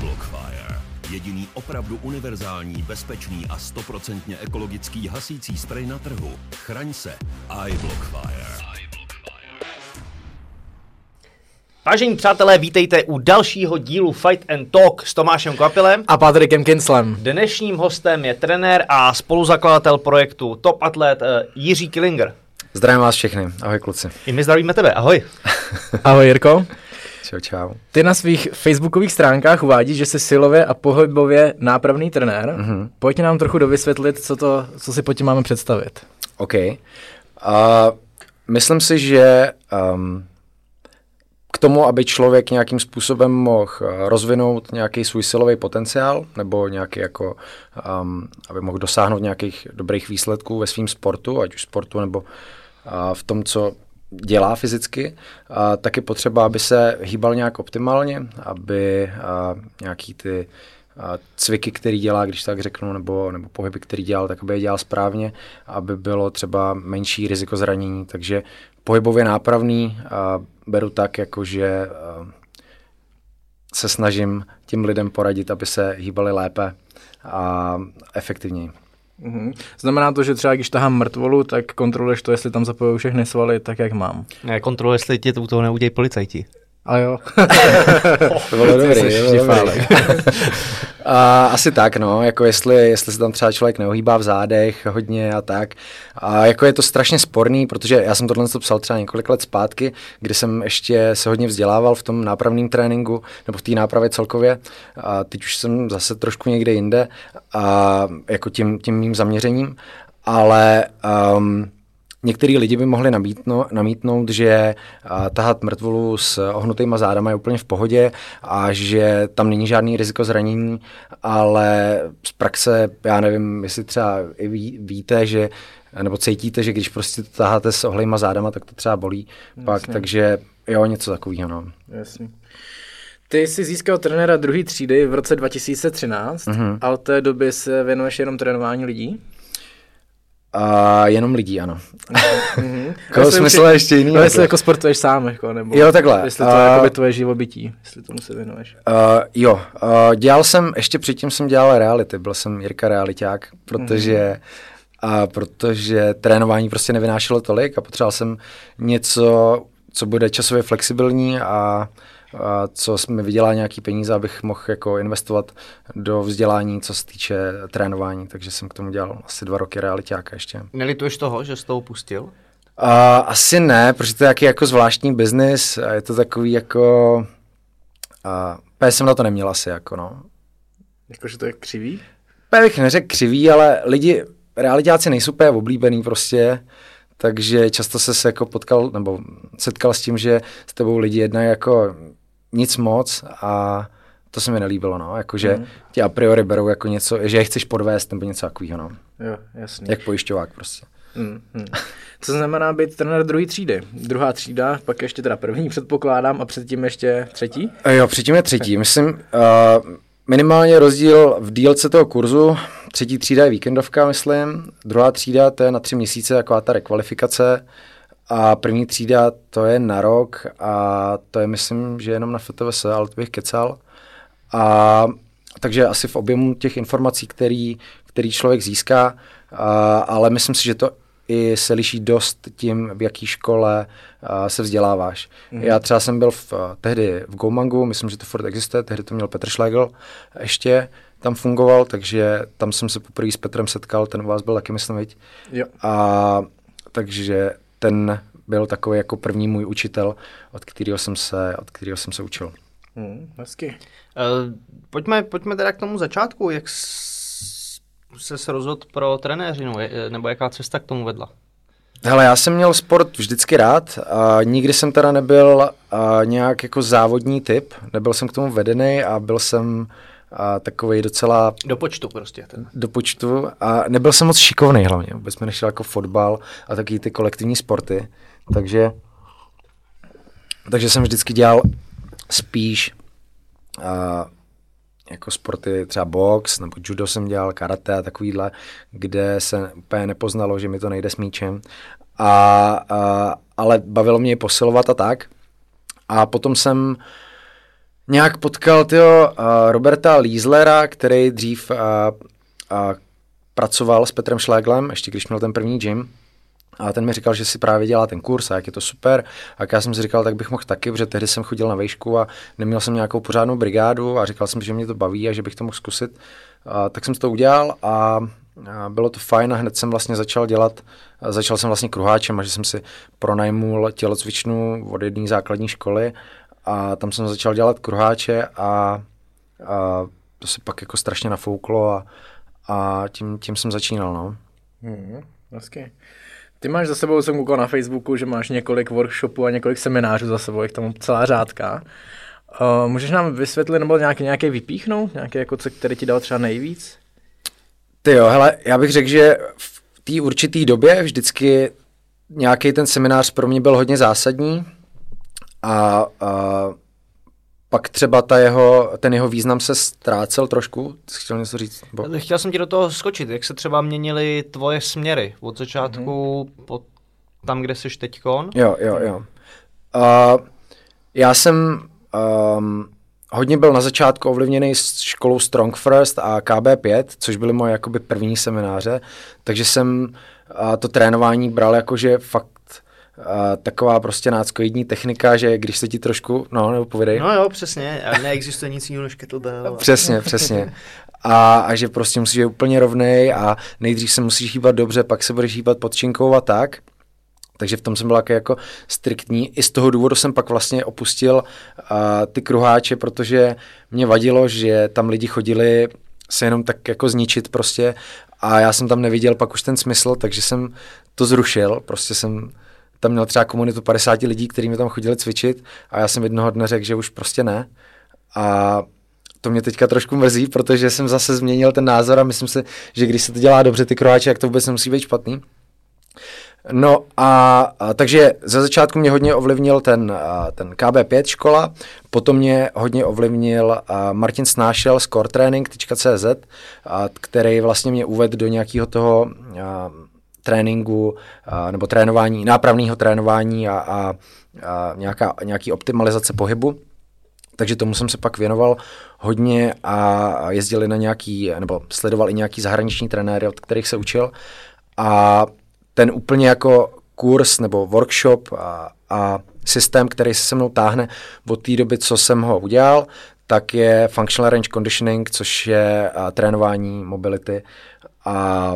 iBlockfire. Jediný opravdu univerzální, bezpečný a stoprocentně ekologický hasící sprej na trhu. Chraň se. iBlockfire. Vážení přátelé, vítejte u dalšího dílu Fight and Talk s Tomášem Kvapilem. A Patrikem Kinslem. Dnešním hostem je trenér a spoluzakladatel projektu Top Atlet eh, Jiří Killinger. Zdravím vás všechny, ahoj kluci. I my zdravíme tebe, ahoj. Ahoj Jirko. Čau, čau. Ty na svých facebookových stránkách uvádíš, že jsi silově a pohybově nápravný trenér. Mm-hmm. Pojď nám trochu dovysvětlit, co, to, co si po tím máme představit. OK. Uh, myslím si, že um, k tomu, aby člověk nějakým způsobem mohl rozvinout nějaký svůj silový potenciál, nebo nějaký jako, um, aby mohl dosáhnout nějakých dobrých výsledků ve svém sportu, ať už sportu nebo uh, v tom, co dělá fyzicky, a tak je potřeba, aby se hýbal nějak optimálně, aby nějaký ty cviky, který dělá, když tak řeknu, nebo, nebo pohyby, který dělal, tak aby je dělal správně, aby bylo třeba menší riziko zranění. Takže pohybově nápravný a beru tak, jako že se snažím tím lidem poradit, aby se hýbali lépe a efektivněji. Mm-hmm. Znamená to, že třeba když tahám mrtvolu, tak kontroluješ to, jestli tam zapojou všechny svaly tak, jak mám. Ne, kontroluješ, jestli ti to u toho neudějí policajti. A jo. to bylo dobrý, to bylo dobrý. A, asi tak, no, jako jestli, jestli se tam třeba člověk neohýbá v zádech hodně a tak. A jako je to strašně sporný, protože já jsem tohle psal třeba několik let zpátky, kdy jsem ještě se hodně vzdělával v tom nápravném tréninku, nebo v té nápravě celkově. A teď už jsem zase trošku někde jinde a jako tím, tím mým zaměřením. Ale um, Některý lidi by mohli namítno, namítnout, že tahat mrtvolu s ohnutýma zádama je úplně v pohodě a že tam není žádný riziko zranění, ale z praxe, já nevím, jestli třeba i ví, víte, že nebo cítíte, že když prostě to taháte s ohlejma zádama, tak to třeba bolí Jasně. pak, takže jo, něco takového, no. Jasně. Ty jsi získal trenéra druhé třídy v roce 2013 mm-hmm. a od té doby se věnuješ jenom trénování lidí? A jenom lidí, ano. Mm-hmm. Koho smysl je ještě jiný? No, jestli jako sportuješ sám, jako, nebo jo, takhle. jestli to uh, je tvoje živobytí, jestli tomu se věnuješ. Uh, jo, uh, dělal jsem, ještě předtím jsem dělal reality, byl jsem Jirka realiták, protože mm-hmm. A protože trénování prostě nevynášelo tolik a potřeboval jsem něco, co bude časově flexibilní a a co mi vydělá nějaký peníze, abych mohl jako investovat do vzdělání, co se týče trénování, takže jsem k tomu dělal asi dva roky realitáka ještě. Nelituješ toho, že jsi to upustil? Uh, asi ne, protože to je jaký jako zvláštní biznis a je to takový jako... Uh, jsem na to neměl asi, jako no. Jakože to je křivý? P bych neřekl křivý, ale lidi, realitáci nejsou úplně oblíbený prostě, takže často se jako potkal, nebo setkal s tím, že s tebou lidi jednají jako nic moc a to se mi nelíbilo, no, jakože mm. ti a priori berou jako něco, že je chceš podvést nebo něco takového, no. Jo, jasně. Jak pojišťovák prostě. Mm, mm. Co znamená být trenér druhé třídy? Druhá třída, pak ještě teda první předpokládám a předtím ještě třetí? Jo, předtím je třetí. Myslím, uh, minimálně rozdíl v dílce toho kurzu. Třetí třída je víkendovka, myslím. Druhá třída to je na tři měsíce, taková ta rekvalifikace. A první třída to je na rok a to je myslím, že jenom na FTVS, ale to bych kecal. A takže asi v objemu těch informací, který, který člověk získá, a, ale myslím si, že to i se liší dost tím, v jaký škole a, se vzděláváš. Mm. Já třeba jsem byl v, tehdy v Gomangu, myslím, že to furt existuje, tehdy to měl Petr Schlegel ještě, tam fungoval, takže tam jsem se poprvé s Petrem setkal, ten u vás byl taky, myslím, viď? Jo. A takže ten byl takový jako první můj učitel, od kterého jsem se, od kterého jsem se učil. Hmm, hezky. Uh, pojďme, pojďme teda k tomu začátku, jak se rozhodl pro trenéřinu, nebo jaká cesta k tomu vedla? Hele, já jsem měl sport vždycky rád a nikdy jsem teda nebyl a, nějak jako závodní typ, nebyl jsem k tomu vedený a byl jsem a takový docela... Do počtu prostě. Ten. Do počtu a nebyl jsem moc šikovný hlavně, vůbec mi nešel jako fotbal a taky ty kolektivní sporty, takže takže jsem vždycky dělal spíš a, jako sporty, třeba box, nebo judo jsem dělal, karate a takovýhle, kde se úplně nepoznalo, že mi to nejde s míčem. A, a, ale bavilo mě posilovat a tak. A potom jsem nějak potkal tyho uh, Roberta Lízlera, který dřív uh, uh, pracoval s Petrem Šléglem, ještě když měl ten první gym. A ten mi říkal, že si právě dělá ten kurz a jak je to super. A já jsem si říkal, tak bych mohl taky, protože tehdy jsem chodil na vejšku a neměl jsem nějakou pořádnou brigádu a říkal jsem, že mě to baví a že bych to mohl zkusit. A, tak jsem to udělal a, bylo to fajn a hned jsem vlastně začal dělat, začal jsem vlastně kruháčem a že jsem si pronajmul tělocvičnu od jedné základní školy a tam jsem začal dělat kruháče a, a to se pak jako strašně nafouklo a, a tím, tím jsem začínal, no. Hmm, hezky. Ty máš za sebou, jsem koukal na Facebooku, že máš několik workshopů a několik seminářů za sebou, jak tam celá řádka. Uh, můžeš nám vysvětlit nebo nějaký, nějaký vypíchnout, nějaký jako, co, který ti dal třeba nejvíc? Ty jo, hele, já bych řekl, že v té určité době vždycky nějaký ten seminář pro mě byl hodně zásadní a, a pak třeba ta jeho, ten jeho význam se ztrácel trošku. Chtěl něco říct? Bo? Chtěl jsem ti do toho skočit. Jak se třeba měnily tvoje směry od začátku mm-hmm. po tam, kde jsi teďkon? Jo, jo, jo. Uh, já jsem um, hodně byl na začátku ovlivněný s školou Strong First a KB5, což byly moje jakoby první semináře, takže jsem uh, to trénování bral jako, že fakt taková prostě náckoidní technika, že když se ti trošku, no, nebo povědej. No jo, přesně, a neexistuje nic jiného než kettlebell. přesně, přesně. A, a že prostě musíš být úplně rovnej a nejdřív se musíš hýbat dobře, pak se budeš hýbat pod činkou a tak. Takže v tom jsem byl jako, jako striktní. I z toho důvodu jsem pak vlastně opustil uh, ty kruháče, protože mě vadilo, že tam lidi chodili se jenom tak jako zničit prostě a já jsem tam neviděl pak už ten smysl, takže jsem to zrušil. Prostě jsem tam měl třeba komunitu 50 lidí, kteří mi tam chodili cvičit a já jsem jednoho dne řekl, že už prostě ne. A to mě teďka trošku mrzí, protože jsem zase změnil ten názor a myslím si, že když se to dělá dobře ty kroáče, tak to vůbec nemusí být špatný. No a, a takže ze začátku mě hodně ovlivnil ten, a, ten KB5 škola, potom mě hodně ovlivnil a, Martin Snášel z coretraining.cz, který vlastně mě uvedl do nějakého toho a, tréninku nebo trénování, nápravného trénování a, a, a nějaká, nějaký optimalizace pohybu. Takže tomu jsem se pak věnoval hodně a jezdili na nějaký, nebo sledoval i nějaký zahraniční trenéry, od kterých se učil. A ten úplně jako kurz nebo workshop a, a systém, který se se mnou táhne od té doby, co jsem ho udělal, tak je Functional Range Conditioning, což je a, trénování mobility. A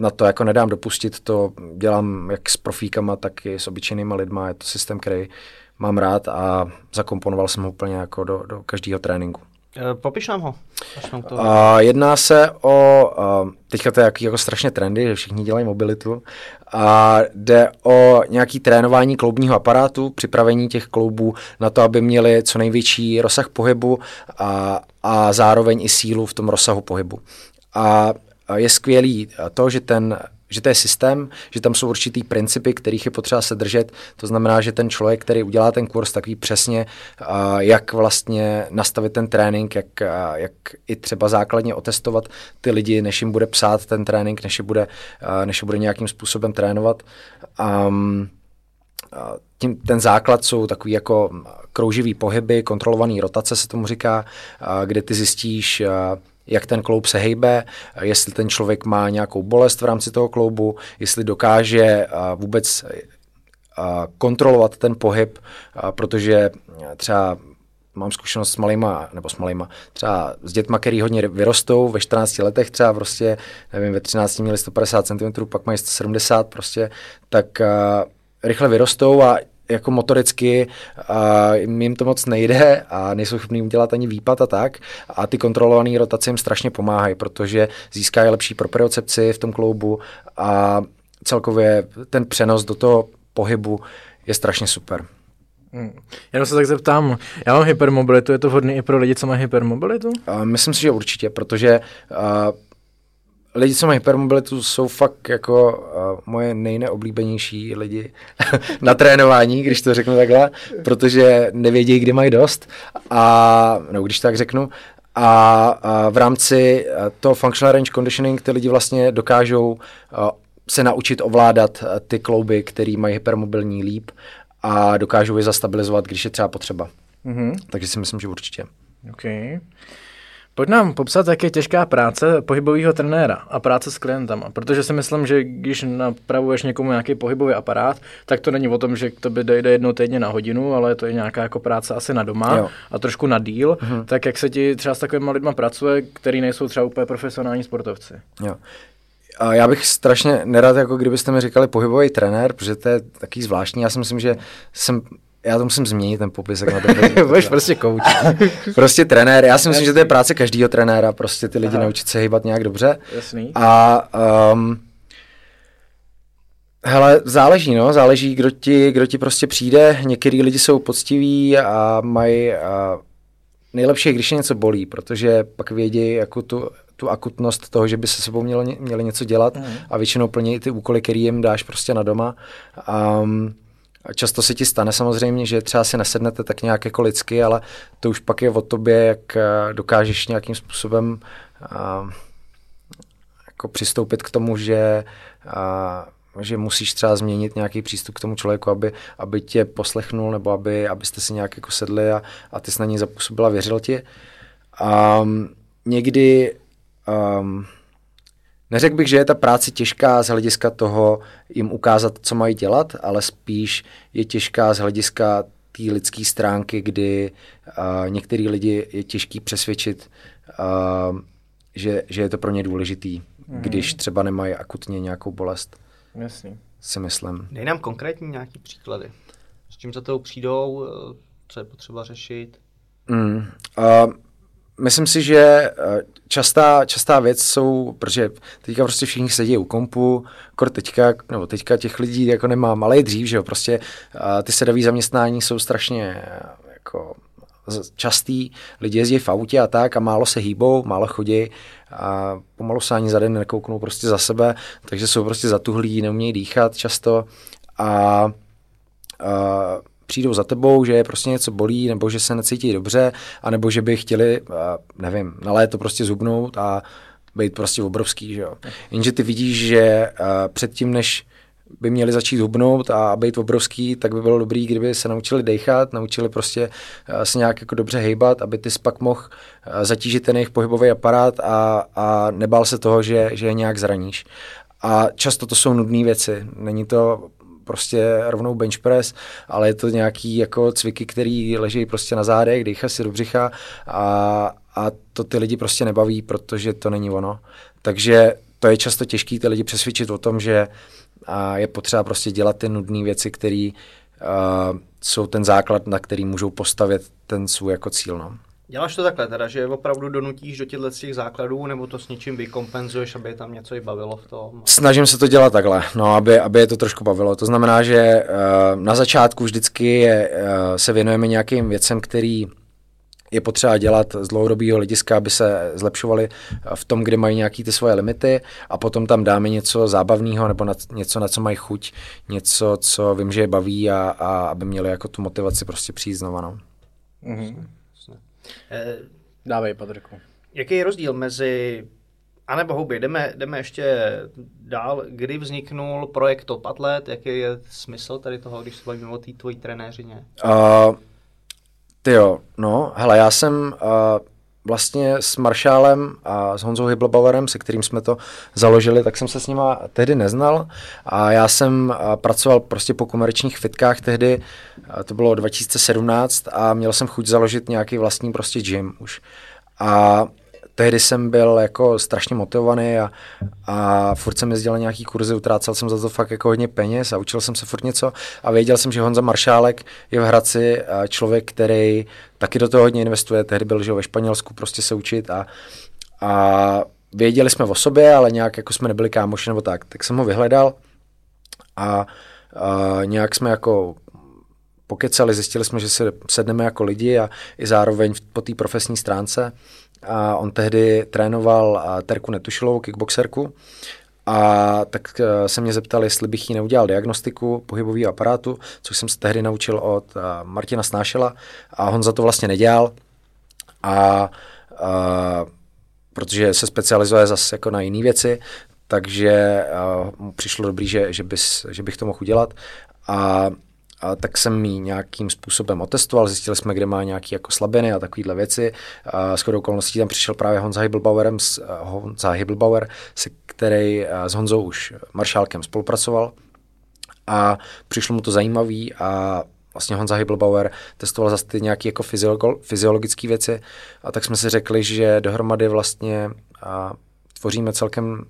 na to jako nedám dopustit, to dělám jak s profíkama, tak i s obyčejnýma lidma, je to systém, který mám rád a zakomponoval jsem ho úplně jako do, do každého tréninku. E, popiš nám ho. To... Uh, jedná se o, uh, teďka to je jaký, jako strašně trendy, že všichni dělají mobilitu, a jde o nějaký trénování kloubního aparátu, připravení těch kloubů na to, aby měli co největší rozsah pohybu a, a zároveň i sílu v tom rozsahu pohybu. A je skvělý to, že ten že to je systém, že tam jsou určitý principy, kterých je potřeba se držet. To znamená, že ten člověk, který udělá ten kurz, tak ví přesně, jak vlastně nastavit ten trénink, jak, jak i třeba základně otestovat ty lidi, než jim bude psát ten trénink, než je bude, než je bude nějakým způsobem trénovat. Um, tím, ten základ jsou takový jako krouživý pohyby, kontrolovaný rotace se tomu říká, kde ty zjistíš, jak ten kloub se hejbe, jestli ten člověk má nějakou bolest v rámci toho kloubu, jestli dokáže vůbec kontrolovat ten pohyb, protože třeba mám zkušenost s malýma, nebo s malýma, třeba s dětma, který hodně vyrostou ve 14 letech, třeba prostě, nevím, ve 13 měli 150 cm, pak mají 170 prostě, tak rychle vyrostou a jako motoricky a jim to moc nejde a nejsou schopní udělat ani výpad a tak. A ty kontrolované rotace jim strašně pomáhají, protože získají lepší propriocepci v tom kloubu a celkově ten přenos do toho pohybu je strašně super. Hmm. Jenom se tak zeptám, já mám hypermobilitu, je to vhodné i pro lidi, co mají hypermobilitu? Uh, myslím si, že určitě, protože uh, lidi, co mají hypermobilitu, jsou fakt jako uh, moje nejneoblíbenější lidi na trénování, když to řeknu takhle, protože nevědí, kdy mají dost. A, no, když tak řeknu, a, a v rámci toho functional range conditioning ty lidi vlastně dokážou uh, se naučit ovládat ty klouby, které mají hypermobilní líp a dokážou je zastabilizovat, když je třeba potřeba. Mm-hmm. Takže si myslím, že určitě. Okay. Pojď nám popsat, jak je těžká práce pohybového trenéra a práce s klientama, protože si myslím, že když napravuješ někomu nějaký pohybový aparát, tak to není o tom, že to by dojde jednou týdně na hodinu, ale to je nějaká jako práce asi na doma jo. a trošku na díl. Mm-hmm. Tak jak se ti třeba s takovými lidmi pracuje, který nejsou třeba úplně profesionální sportovci? Jo. A já bych strašně nerad, jako kdybyste mi říkali pohybový trenér, protože to je taky zvláštní. Já si myslím, že jsem já to musím změnit, ten popis, jak na to Budeš prostě coach. prostě trenér. Já si myslím, že to je práce každého trenéra, prostě ty lidi Aha. naučit se hýbat nějak dobře. Jasný. A um, Hele, záleží, no, záleží, kdo ti, kdo ti prostě přijde. Některý lidi jsou poctiví a mají, a nejlepší je, když je něco bolí, protože pak vědí jako tu, tu akutnost toho, že by se sebou měli, měli něco dělat mm. a většinou plní ty úkoly, který jim dáš prostě na doma. Um, Často se ti stane samozřejmě, že třeba si nesednete tak nějak jako lidsky, ale to už pak je o tobě, jak eh, dokážeš nějakým způsobem uh, jako přistoupit k tomu, že, uh, že musíš třeba změnit nějaký přístup k tomu člověku, aby, aby tě poslechnul, nebo aby, abyste si nějak jako sedli a, a ty jsi na něj zapůsobila, věřil ti. Um, někdy um, Neřekl bych, že je ta práce těžká z hlediska toho jim ukázat, co mají dělat, ale spíš je těžká z hlediska té lidské stránky, kdy uh, některý lidi je těžký přesvědčit, uh, že, že je to pro ně důležitý, mm. když třeba nemají akutně nějakou bolest. Jasně. Si myslím. Dej nám konkrétní nějaký příklady. S čím za to přijdou, eh, co je potřeba řešit? Mm. Uh, myslím si, že eh, častá, častá věc jsou, protože teďka prostě všichni sedí u kompu, kor teďka, nebo teďka těch lidí jako nemá malý dřív, že jo, prostě uh, ty sedavý zaměstnání jsou strašně uh, jako častý, lidi jezdí v autě a tak a málo se hýbou, málo chodí a pomalu se ani za den nekouknou prostě za sebe, takže jsou prostě zatuhlí, neumějí dýchat často a, a přijdou za tebou, že je prostě něco bolí, nebo že se necítí dobře, anebo že by chtěli, nevím, na léto prostě zubnout a být prostě obrovský, že jo. Jenže ty vidíš, že předtím, než by měli začít hubnout a být obrovský, tak by bylo dobrý, kdyby se naučili dechat, naučili prostě se nějak jako dobře hejbat, aby ty pak mohl zatížit ten jejich pohybový aparát a, a nebál se toho, že, že je nějak zraníš. A často to jsou nudné věci. Není to prostě rovnou bench press, ale je to nějaký jako cviky, který leží prostě na zádech, dejcha si do břicha a, a to ty lidi prostě nebaví, protože to není ono. Takže to je často těžké ty lidi přesvědčit o tom, že a je potřeba prostě dělat ty nudné věci, které uh, jsou ten základ, na který můžou postavit ten svůj jako cíl. No. Děláš to takhle, teda, že opravdu donutíš do těchto těch základů, nebo to s něčím vykompenzuješ, aby tam něco i bavilo v tom? Snažím se to dělat takhle, no, aby, aby je to trošku bavilo. To znamená, že uh, na začátku vždycky je, uh, se věnujeme nějakým věcem, který je potřeba dělat z dlouhodobého hlediska, aby se zlepšovali v tom, kde mají nějaké ty svoje limity a potom tam dáme něco zábavného nebo na, něco, na co mají chuť, něco, co vím, že je baví a, a aby měli jako tu motivaci prostě přijít znova. No. Mm-hmm. Eh, Dávej, Patriku. Jaký je rozdíl mezi a nebo houby, jdeme, jdeme ještě dál. Kdy vzniknul projekt Top Atlet? Jaký je smysl tady toho, když se bavíme o té tvojí trenéřině? Uh, ty jo, no, hele, já jsem uh, vlastně s Maršálem a s Honzou Hiblbauerem, se kterým jsme to založili, tak jsem se s nima tehdy neznal a já jsem pracoval prostě po komerčních fitkách tehdy, to bylo 2017 a měl jsem chuť založit nějaký vlastní prostě gym už. A tehdy jsem byl jako strašně motivovaný a, a furt jsem jezdil nějaký kurzy, utrácel jsem za to fakt jako hodně peněz a učil jsem se furt něco a věděl jsem, že Honza Maršálek je v Hradci člověk, který taky do toho hodně investuje, tehdy byl že ve Španělsku prostě se učit a, a věděli jsme o sobě, ale nějak jako jsme nebyli kámoši nebo tak, tak jsem ho vyhledal a, a nějak jsme jako pokecali, zjistili jsme, že se sedneme jako lidi a i zároveň po té profesní stránce a on tehdy trénoval Terku Netušilovou, kickboxerku, a tak e, se mě zeptal, jestli bych jí neudělal diagnostiku pohybového aparátu, což jsem se tehdy naučil od e, Martina Snášela a on za to vlastně nedělal. A, a protože se specializuje zase jako na jiné věci, takže mu přišlo dobrý, že, že, bys, že bych to mohl udělat. A a tak jsem ji nějakým způsobem otestoval, zjistili jsme, kde má nějaké jako slabiny a takovéhle věci. A s chodou okolností tam přišel právě Honza Hibelbauerem, Honza Hibelbauer, se který s Honzou už maršálkem spolupracoval. A přišlo mu to zajímavý a vlastně Honza Hibelbauer testoval zase ty nějaké jako fyziologické věci. A tak jsme si řekli, že dohromady vlastně a tvoříme celkem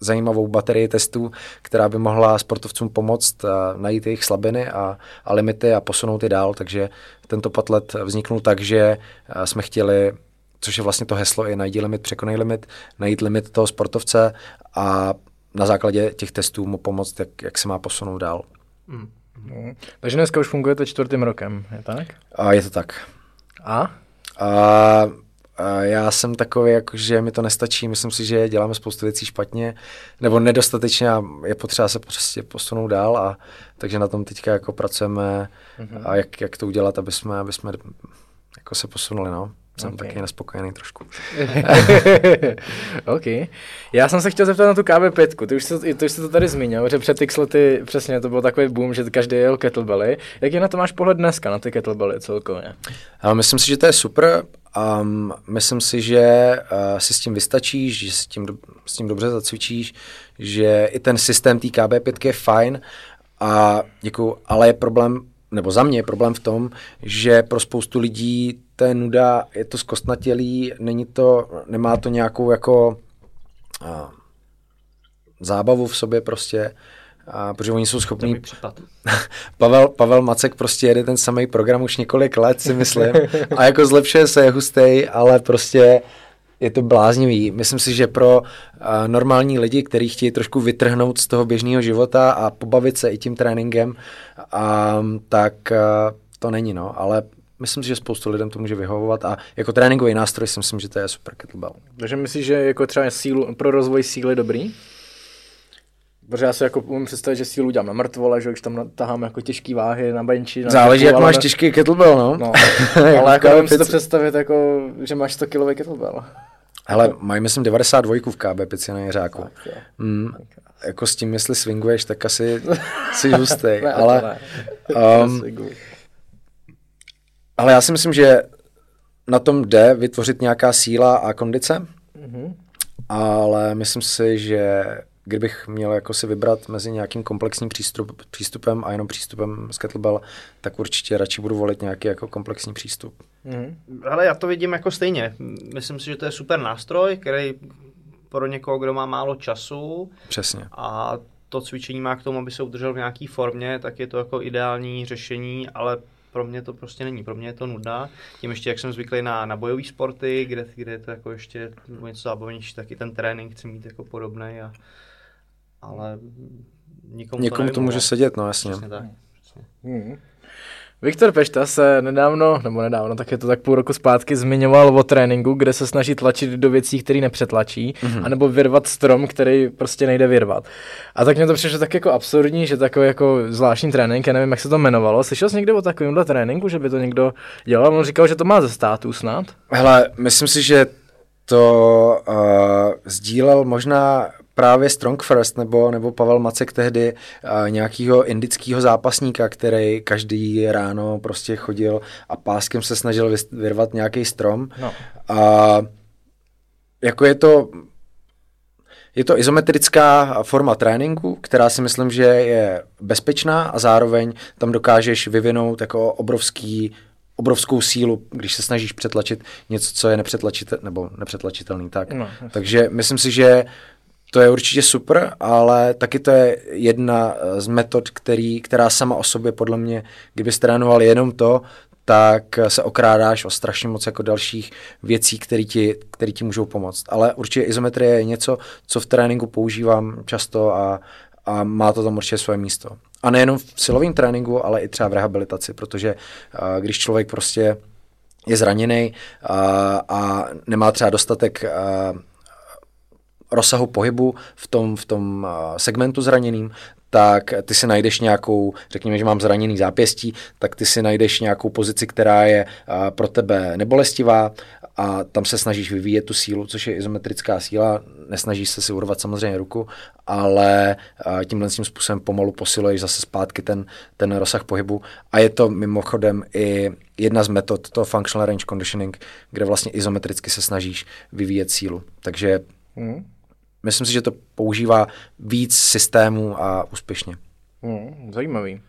zajímavou baterii testů, která by mohla sportovcům pomoct najít jejich slabiny a, a limity a posunout je dál, takže tento patlet vzniknul tak, že jsme chtěli což je vlastně to heslo, i najdi limit, překonej limit, najít limit toho sportovce a na základě těch testů mu pomoct, jak, jak se má posunout dál. Mm. Mm. Takže dneska už fungujete čtvrtým rokem, je tak? A je to tak. A? A, a já jsem takový, jako, že mi to nestačí, myslím si, že děláme spoustu věcí špatně, nebo nedostatečně a je potřeba se prostě posunout dál a takže na tom teďka jako pracujeme mm-hmm. a jak, jak to udělat, aby jsme, aby jsme jako se posunuli, no. Jsem okay. taky nespokojený trošku. OK. Já jsem se chtěl zeptat na tu KB5. Ty už jsi, ty už jsi to tady zmínil, že před x lety přesně to byl takový boom, že každý jel kettlebelly. je na to máš pohled dneska, na ty kettlebelly celkově? A myslím si, že to je super. Um, myslím si, že uh, si s tím vystačíš, že si tím, s tím dobře zacvičíš, že i ten systém té KB5 je fajn, a děkuju, ale je problém nebo za mě je problém v tom, že pro spoustu lidí to je nuda, je to zkostnatělý, není to, nemá to nějakou jako a, zábavu v sobě prostě, a, protože oni jsou schopní... Pavel, Pavel Macek prostě jede ten samý program už několik let, si myslím, a jako zlepšuje se, je hustej, ale prostě je to bláznivý. Myslím si, že pro uh, normální lidi, kteří chtějí trošku vytrhnout z toho běžného života a pobavit se i tím tréninkem, um, tak uh, to není, no. Ale myslím si, že spoustu lidem to může vyhovovat a jako tréninkový nástroj si myslím, že to je super kettlebell. Takže myslíš, že jako třeba sílu, pro rozvoj síly dobrý? Protože já si jako umím představit, že sílu dělám na mrtvole, že když tam tahám jako těžké váhy na benči. Na Záleží, jak máš těžký kettlebell, no. no. ale jako umím si to představit, jako, že máš 100 kg kettlebell. Hele, mají myslím 92 v KB pici na Jiřáku. Mm, jako s tím, jestli swinguješ, tak asi jsi hustý, ale, um, ale já si myslím, že na tom jde vytvořit nějaká síla a kondice, mm-hmm. ale myslím si, že kdybych měl jako si vybrat mezi nějakým komplexním přístup, přístupem a jenom přístupem z kettlebell, tak určitě radši budu volit nějaký jako komplexní přístup. Mm. Ale já to vidím jako stejně. Myslím si, že to je super nástroj, který pro někoho, kdo má málo času. Přesně. A to cvičení má k tomu, aby se udržel v nějaké formě, tak je to jako ideální řešení, ale pro mě to prostě není, pro mě je to nuda. Tím ještě, jak jsem zvyklý na, na bojové sporty, kde, kde je to jako ještě něco zábavnější, tak i ten trénink chci mít jako podobný. A, ale nikomu, Někomu to, to může sedět, no jasně. Přesně tak. Přesně. Hmm. Viktor Pešta se nedávno, nebo nedávno, tak je to tak půl roku zpátky, zmiňoval o tréninku, kde se snaží tlačit do věcí, které nepřetlačí, mm-hmm. anebo vyrvat strom, který prostě nejde vyrvat. A tak mě to přišlo tak jako absurdní, že takový jako zvláštní trénink, já nevím, jak se to jmenovalo. Slyšel jsi někde o takovémhle tréninku, že by to někdo dělal? On říkal, že to má ze státu snad. Hele, myslím si, že to uh, sdílel možná právě Strong First nebo, nebo Pavel Macek tehdy uh, nějakého indického zápasníka, který každý ráno prostě chodil a páskem se snažil vyrvat nějaký strom. No. A jako je to je to izometrická forma tréninku, která si myslím, že je bezpečná a zároveň tam dokážeš vyvinout jako obrovský obrovskou sílu, když se snažíš přetlačit něco, co je nepřetlačitelný, nebo nepřetlačitelný. Tak. No, Takže myslím si, že to je určitě super, ale taky to je jedna eh, z metod, který, která sama o sobě podle mě, kdyby trénoval jenom to, tak se okrádáš o strašně moc jako dalších věcí, které ti, který ti můžou pomoct. Ale určitě izometrie je něco, co v tréninku používám často a, a má to tam určitě svoje místo. A nejenom v silovém tréninku, ale i třeba v rehabilitaci, protože uh, když člověk prostě je zraněný uh, a nemá třeba dostatek rozsahu pohybu v tom, v tom segmentu zraněným, tak ty si najdeš nějakou, řekněme, že mám zraněný zápěstí, tak ty si najdeš nějakou pozici, která je pro tebe nebolestivá a tam se snažíš vyvíjet tu sílu, což je izometrická síla, nesnažíš se si urvat samozřejmě ruku, ale tímhle tím způsobem pomalu posiluješ zase zpátky ten, ten rozsah pohybu a je to mimochodem i jedna z metod toho functional range conditioning, kde vlastně izometricky se snažíš vyvíjet sílu. Takže hmm. Myslím si, že to používá víc systémů a úspěšně. Hmm, zajímavý. Uh,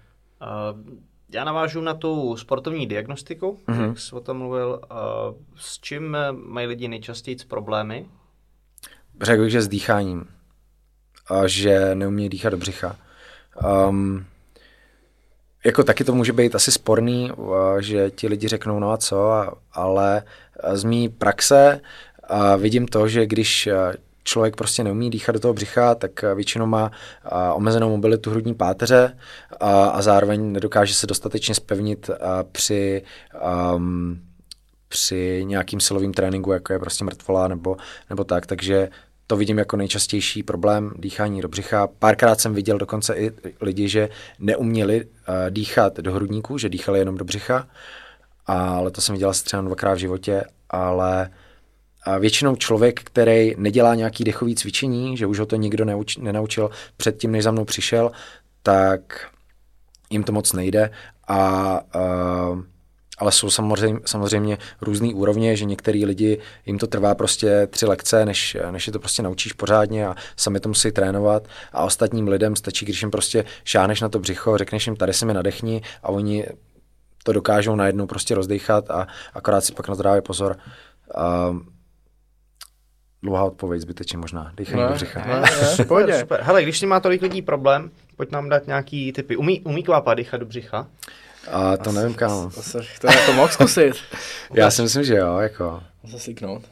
já navážu na tu sportovní diagnostiku, mm-hmm. jak jsi o tom mluvil. Uh, s čím mají lidi nejčastěji problémy? Řekl bych, že s dýcháním. A že neumí dýchat do břicha. Um, jako taky to může být asi sporný, že ti lidi řeknou no a co, ale z mý praxe vidím to, že když člověk prostě neumí dýchat do toho břicha, tak většinou má omezenou mobilitu hrudní páteře a, zároveň nedokáže se dostatečně spevnit při um, při nějakým silovým tréninku, jako je prostě mrtvola nebo, nebo tak, takže to vidím jako nejčastější problém dýchání do břicha. Párkrát jsem viděl dokonce i lidi, že neuměli uh, dýchat do hrudníku, že dýchali jenom do břicha, ale to jsem viděl asi třeba dvakrát v životě, ale a většinou člověk, který nedělá nějaký dechový cvičení, že už ho to nikdo neuč, nenaučil předtím, než za mnou přišel, tak jim to moc nejde a uh, ale jsou samozřejmě, samozřejmě různý úrovně, že některý lidi, jim to trvá prostě tři lekce, než, než je to prostě naučíš pořádně a sami to musí trénovat a ostatním lidem stačí, když jim prostě šáneš na to břicho, řekneš jim, tady se mi nadechni a oni to dokážou najednou prostě rozdechat a akorát si pak na pozor. Uh, dlouhá odpověď zbytečně možná. Dýchání do břicha. Ne, ne, super, super. Hele, když má tolik lidí problém, pojď nám dát nějaký typy. Umí, umí kvapa dýchat do břicha? A to asi, nevím, kámo. To, to jako mohl zkusit. Já si myslím, že jo, jako. Zase sliknout.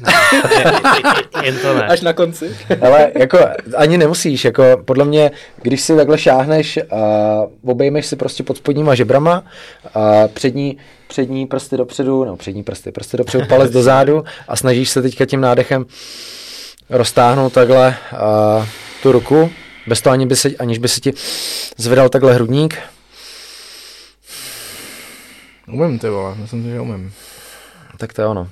Jen to ne. Až na konci. Ale jako ani nemusíš, jako podle mě, když si takhle šáhneš a obejmeš si prostě pod spodníma žebrama a přední, přední prsty dopředu, no přední prsty, prsty dopředu, palec do zádu a snažíš se teďka tím nádechem roztáhnout takhle a, tu ruku, bez toho ani by se, aniž by se ti zvedal takhle hrudník, Umím ty vole, myslím si, že umím. Tak to je ono.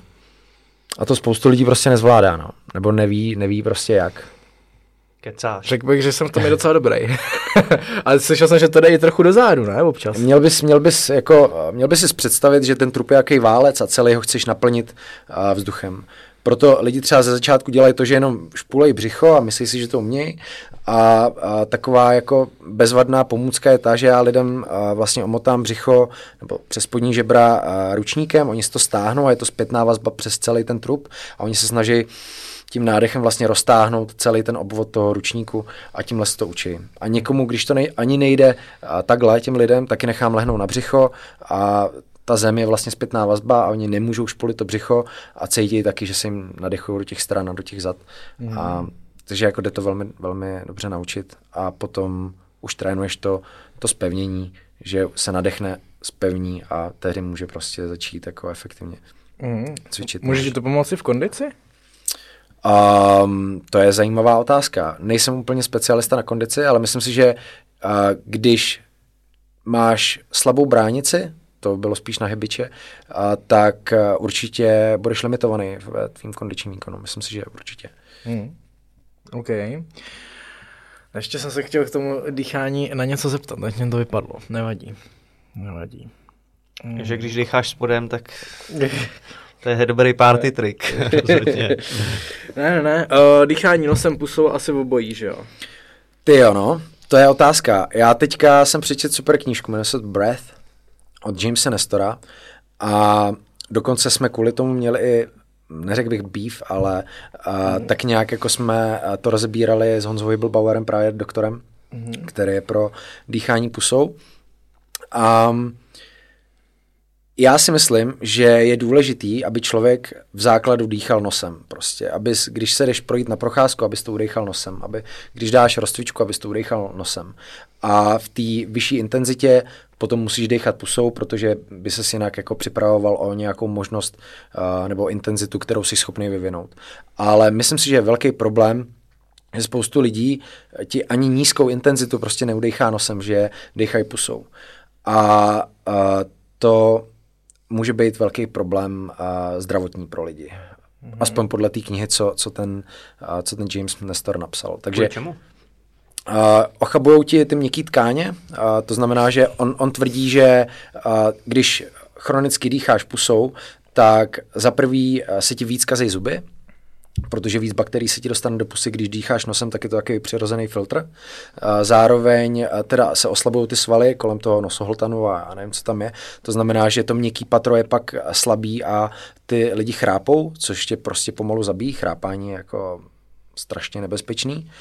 A to spoustu lidí prostě nezvládá, no. Nebo neví, neví prostě jak. Kecáš. Řekl bych, že jsem v tom je docela dobrý. Ale slyšel jsem, že to jde i trochu do zádu, ne, občas. Měl bys, měl bys, jako, měl bys si představit, že ten trup je jaký válec a celý ho chceš naplnit uh, vzduchem. Proto lidi třeba ze začátku dělají to, že jenom špulej břicho a myslí si, že to umějí. A, a taková jako bezvadná pomůcka je ta, že já lidem a, vlastně omotám břicho nebo přes spodní žebra a, ručníkem, oni si to stáhnou a je to zpětná vazba přes celý ten trup a oni se snaží tím nádechem vlastně roztáhnout celý ten obvod toho ručníku a tímhle se to učí. A někomu, když to nej, ani nejde a takhle těm lidem, taky nechám lehnout na břicho a ta zem je vlastně zpětná vazba a oni nemůžou špolit to břicho a cítí taky, že se jim nadechují do těch stran a do těch zad. Mm. A, takže jako jde to velmi, velmi dobře naučit a potom už trénuješ to, to spevnění, že se nadechne, spevní a tehdy může prostě začít jako efektivně mm. cvičit. Může ti to pomoci v kondici? Um, to je zajímavá otázka. Nejsem úplně specialista na kondici, ale myslím si, že uh, když máš slabou bránici, to bylo spíš na hybiče, a tak eh, určitě budeš limitovaný ve tvým kondičním výkonu. Myslím si, že určitě. Hmm. OK. Ještě jsem se chtěl k tomu dýchání na něco zeptat, tak mě to vypadlo. Nevadí. Nevadí. Hmm. Že když dýcháš spodem, tak to je dobrý party trik. ne, ne, ne. Uh, dýchání nosem pusou asi obojí, že jo? Ty jo, no. To je otázka. Já teďka jsem přečet super knížku, jmenuje se Breath od Jamesa Nestora a dokonce jsme kvůli tomu měli i neřekl bych beef, ale uh, mm. tak nějak jako jsme to rozebírali s Honzou Hibelbauerem, právě doktorem, mm. který je pro dýchání pusou. Um, já si myslím, že je důležitý, aby člověk v základu dýchal nosem. Prostě, aby, když se jdeš projít na procházku, abys to udechal nosem. Aby, když dáš rozcvičku, abys to udechal nosem. A v té vyšší intenzitě potom musíš dechat pusou, protože by se jinak jako připravoval o nějakou možnost uh, nebo intenzitu, kterou jsi schopný vyvinout. Ale myslím si, že je velký problém, že spoustu lidí ti ani nízkou intenzitu prostě neudechá nosem, že dechají pusou. A uh, to může být velký problém uh, zdravotní pro lidi. Mm-hmm. Aspoň podle té knihy, co, co, ten, uh, co ten James Nestor napsal. Takže, čemu? Uh, ochabují ti ty měkké tkáně, uh, to znamená, že on, on tvrdí, že uh, když chronicky dýcháš pusou, tak za prvý uh, se ti víc kazej zuby, protože víc bakterií se ti dostane do pusy, když dýcháš nosem, tak je to takový přirozený filtr. Zároveň teda se oslabují ty svaly kolem toho nosohltanu a, a nevím, co tam je. To znamená, že to měkký patro je pak slabý a ty lidi chrápou, což tě prostě pomalu zabíjí. Chrápání je jako strašně nebezpečný.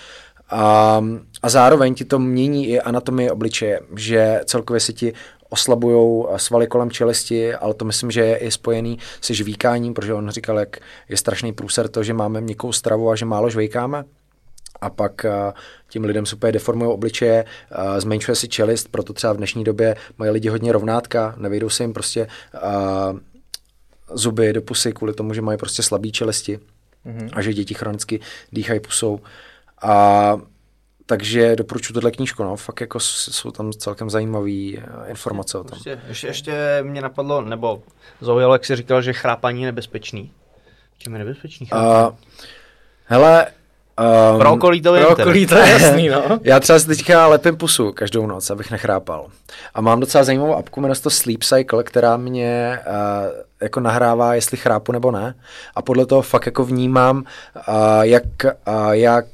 A, a zároveň ti to mění i anatomie obličeje, že celkově se ti oslabují svaly kolem čelisti, ale to myslím, že je i spojený se žvíkáním, protože on říkal, jak je strašný průser to, že máme měkkou stravu a že málo žvejkáme a pak tím lidem se úplně deformují obličeje, zmenšuje si čelist, proto třeba v dnešní době mají lidi hodně rovnátka, nevejdou se jim prostě zuby do pusy kvůli tomu, že mají prostě slabý čelisti mm-hmm. a že děti chronicky dýchají pusou. A takže doporučuji tohle knížku, no, fakt jako jsou tam celkem zajímavé eh, informace o tom. Ještě, ještě, ještě mě napadlo, nebo zaujalo, jak jsi říkal, že chrápaní je nebezpečný. Čím je nebezpečný chrápaní? Uh, hele, Um, pro okolí to, pro okolí to je jasný, no. Já třeba si teďka lepím pusu každou noc, abych nechrápal. A mám docela zajímavou apku, jmenuje to Sleep Cycle, která mě uh, jako nahrává, jestli chrápu nebo ne. A podle toho fakt jako vnímám, uh, jak, uh, jak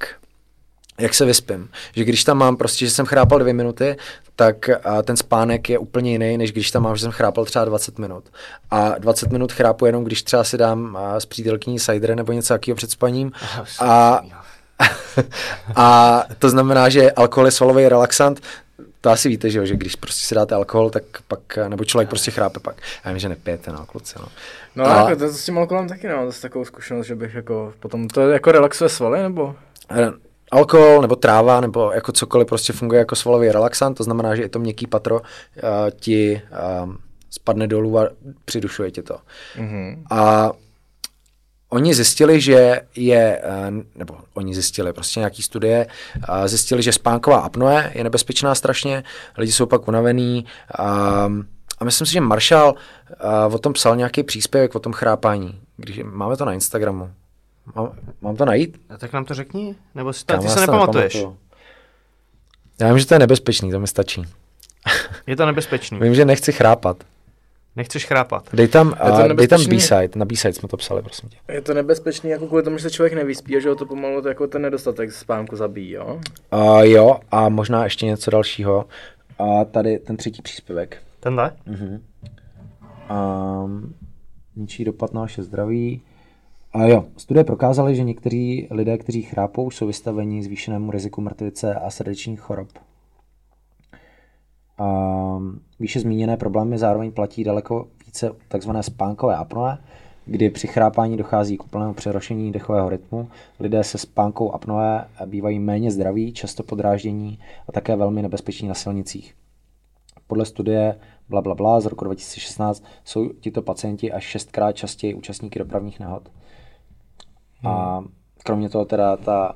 jak se vyspím. Že když tam mám prostě, že jsem chrápal dvě minuty, tak a ten spánek je úplně jiný, než když tam mám, že jsem chrápal třeba 20 minut. A 20 minut chrápu jenom, když třeba si dám a, s přítelkyní cider nebo něco takového před spaním. A, a to znamená, že alkohol je svalový relaxant, to asi víte, že, jo, že když prostě si dáte alkohol, tak pak, nebo člověk prostě chrápe pak. Já vím, že nepijete, no, kluci, no. No, a... jako to s tím alkoholem taky nemám zase takovou zkušenost, že bych jako potom, to jako relaxuje svaly, nebo? Alkohol nebo tráva nebo jako cokoliv prostě funguje jako svalový relaxant, to znamená, že je to měkký patro uh, ti uh, spadne dolů a přidušuje ti to. Mm-hmm. A oni zjistili, že je, nebo oni zjistili, prostě nějaký studie, zjistili, že spánková apnoe je nebezpečná strašně, lidi jsou pak unavený uh, a myslím si, že Marshall o tom psal nějaký příspěvek o tom chrápání. Když, máme to na Instagramu. Mám, mám to najít? A tak nám to řekni, nebo si to, ty se nepamatuješ. Já vím, že to je nebezpečný, to mi stačí. Je to nebezpečný. vím, že nechci chrápat. Nechceš chrápat. Dej tam, a, dej tam B-side, na B-side jsme to psali, prosím tě. Je to nebezpečný jako kvůli tomu, že se člověk nevyspí, že ho to pomalu to jako ten nedostatek spánku zabíjí, jo? Uh, jo, a možná ještě něco dalšího. A tady ten třetí příspěvek. Tenhle? Uh-huh. Um, ničí dopad na naše zdraví. A jo, studie prokázaly, že někteří lidé, kteří chrápou, jsou vystaveni zvýšenému riziku mrtvice a srdečních chorob. A výše zmíněné problémy zároveň platí daleko více tzv. spánkové apnoe, kdy při chrápání dochází k úplnému přerušení dechového rytmu. Lidé se spánkou apnoe bývají méně zdraví, často podráždění a také velmi nebezpeční na silnicích. Podle studie bla, bla, bla, z roku 2016 jsou tito pacienti až šestkrát častěji účastníky dopravních nehod. A hmm. kromě toho teda ta, ta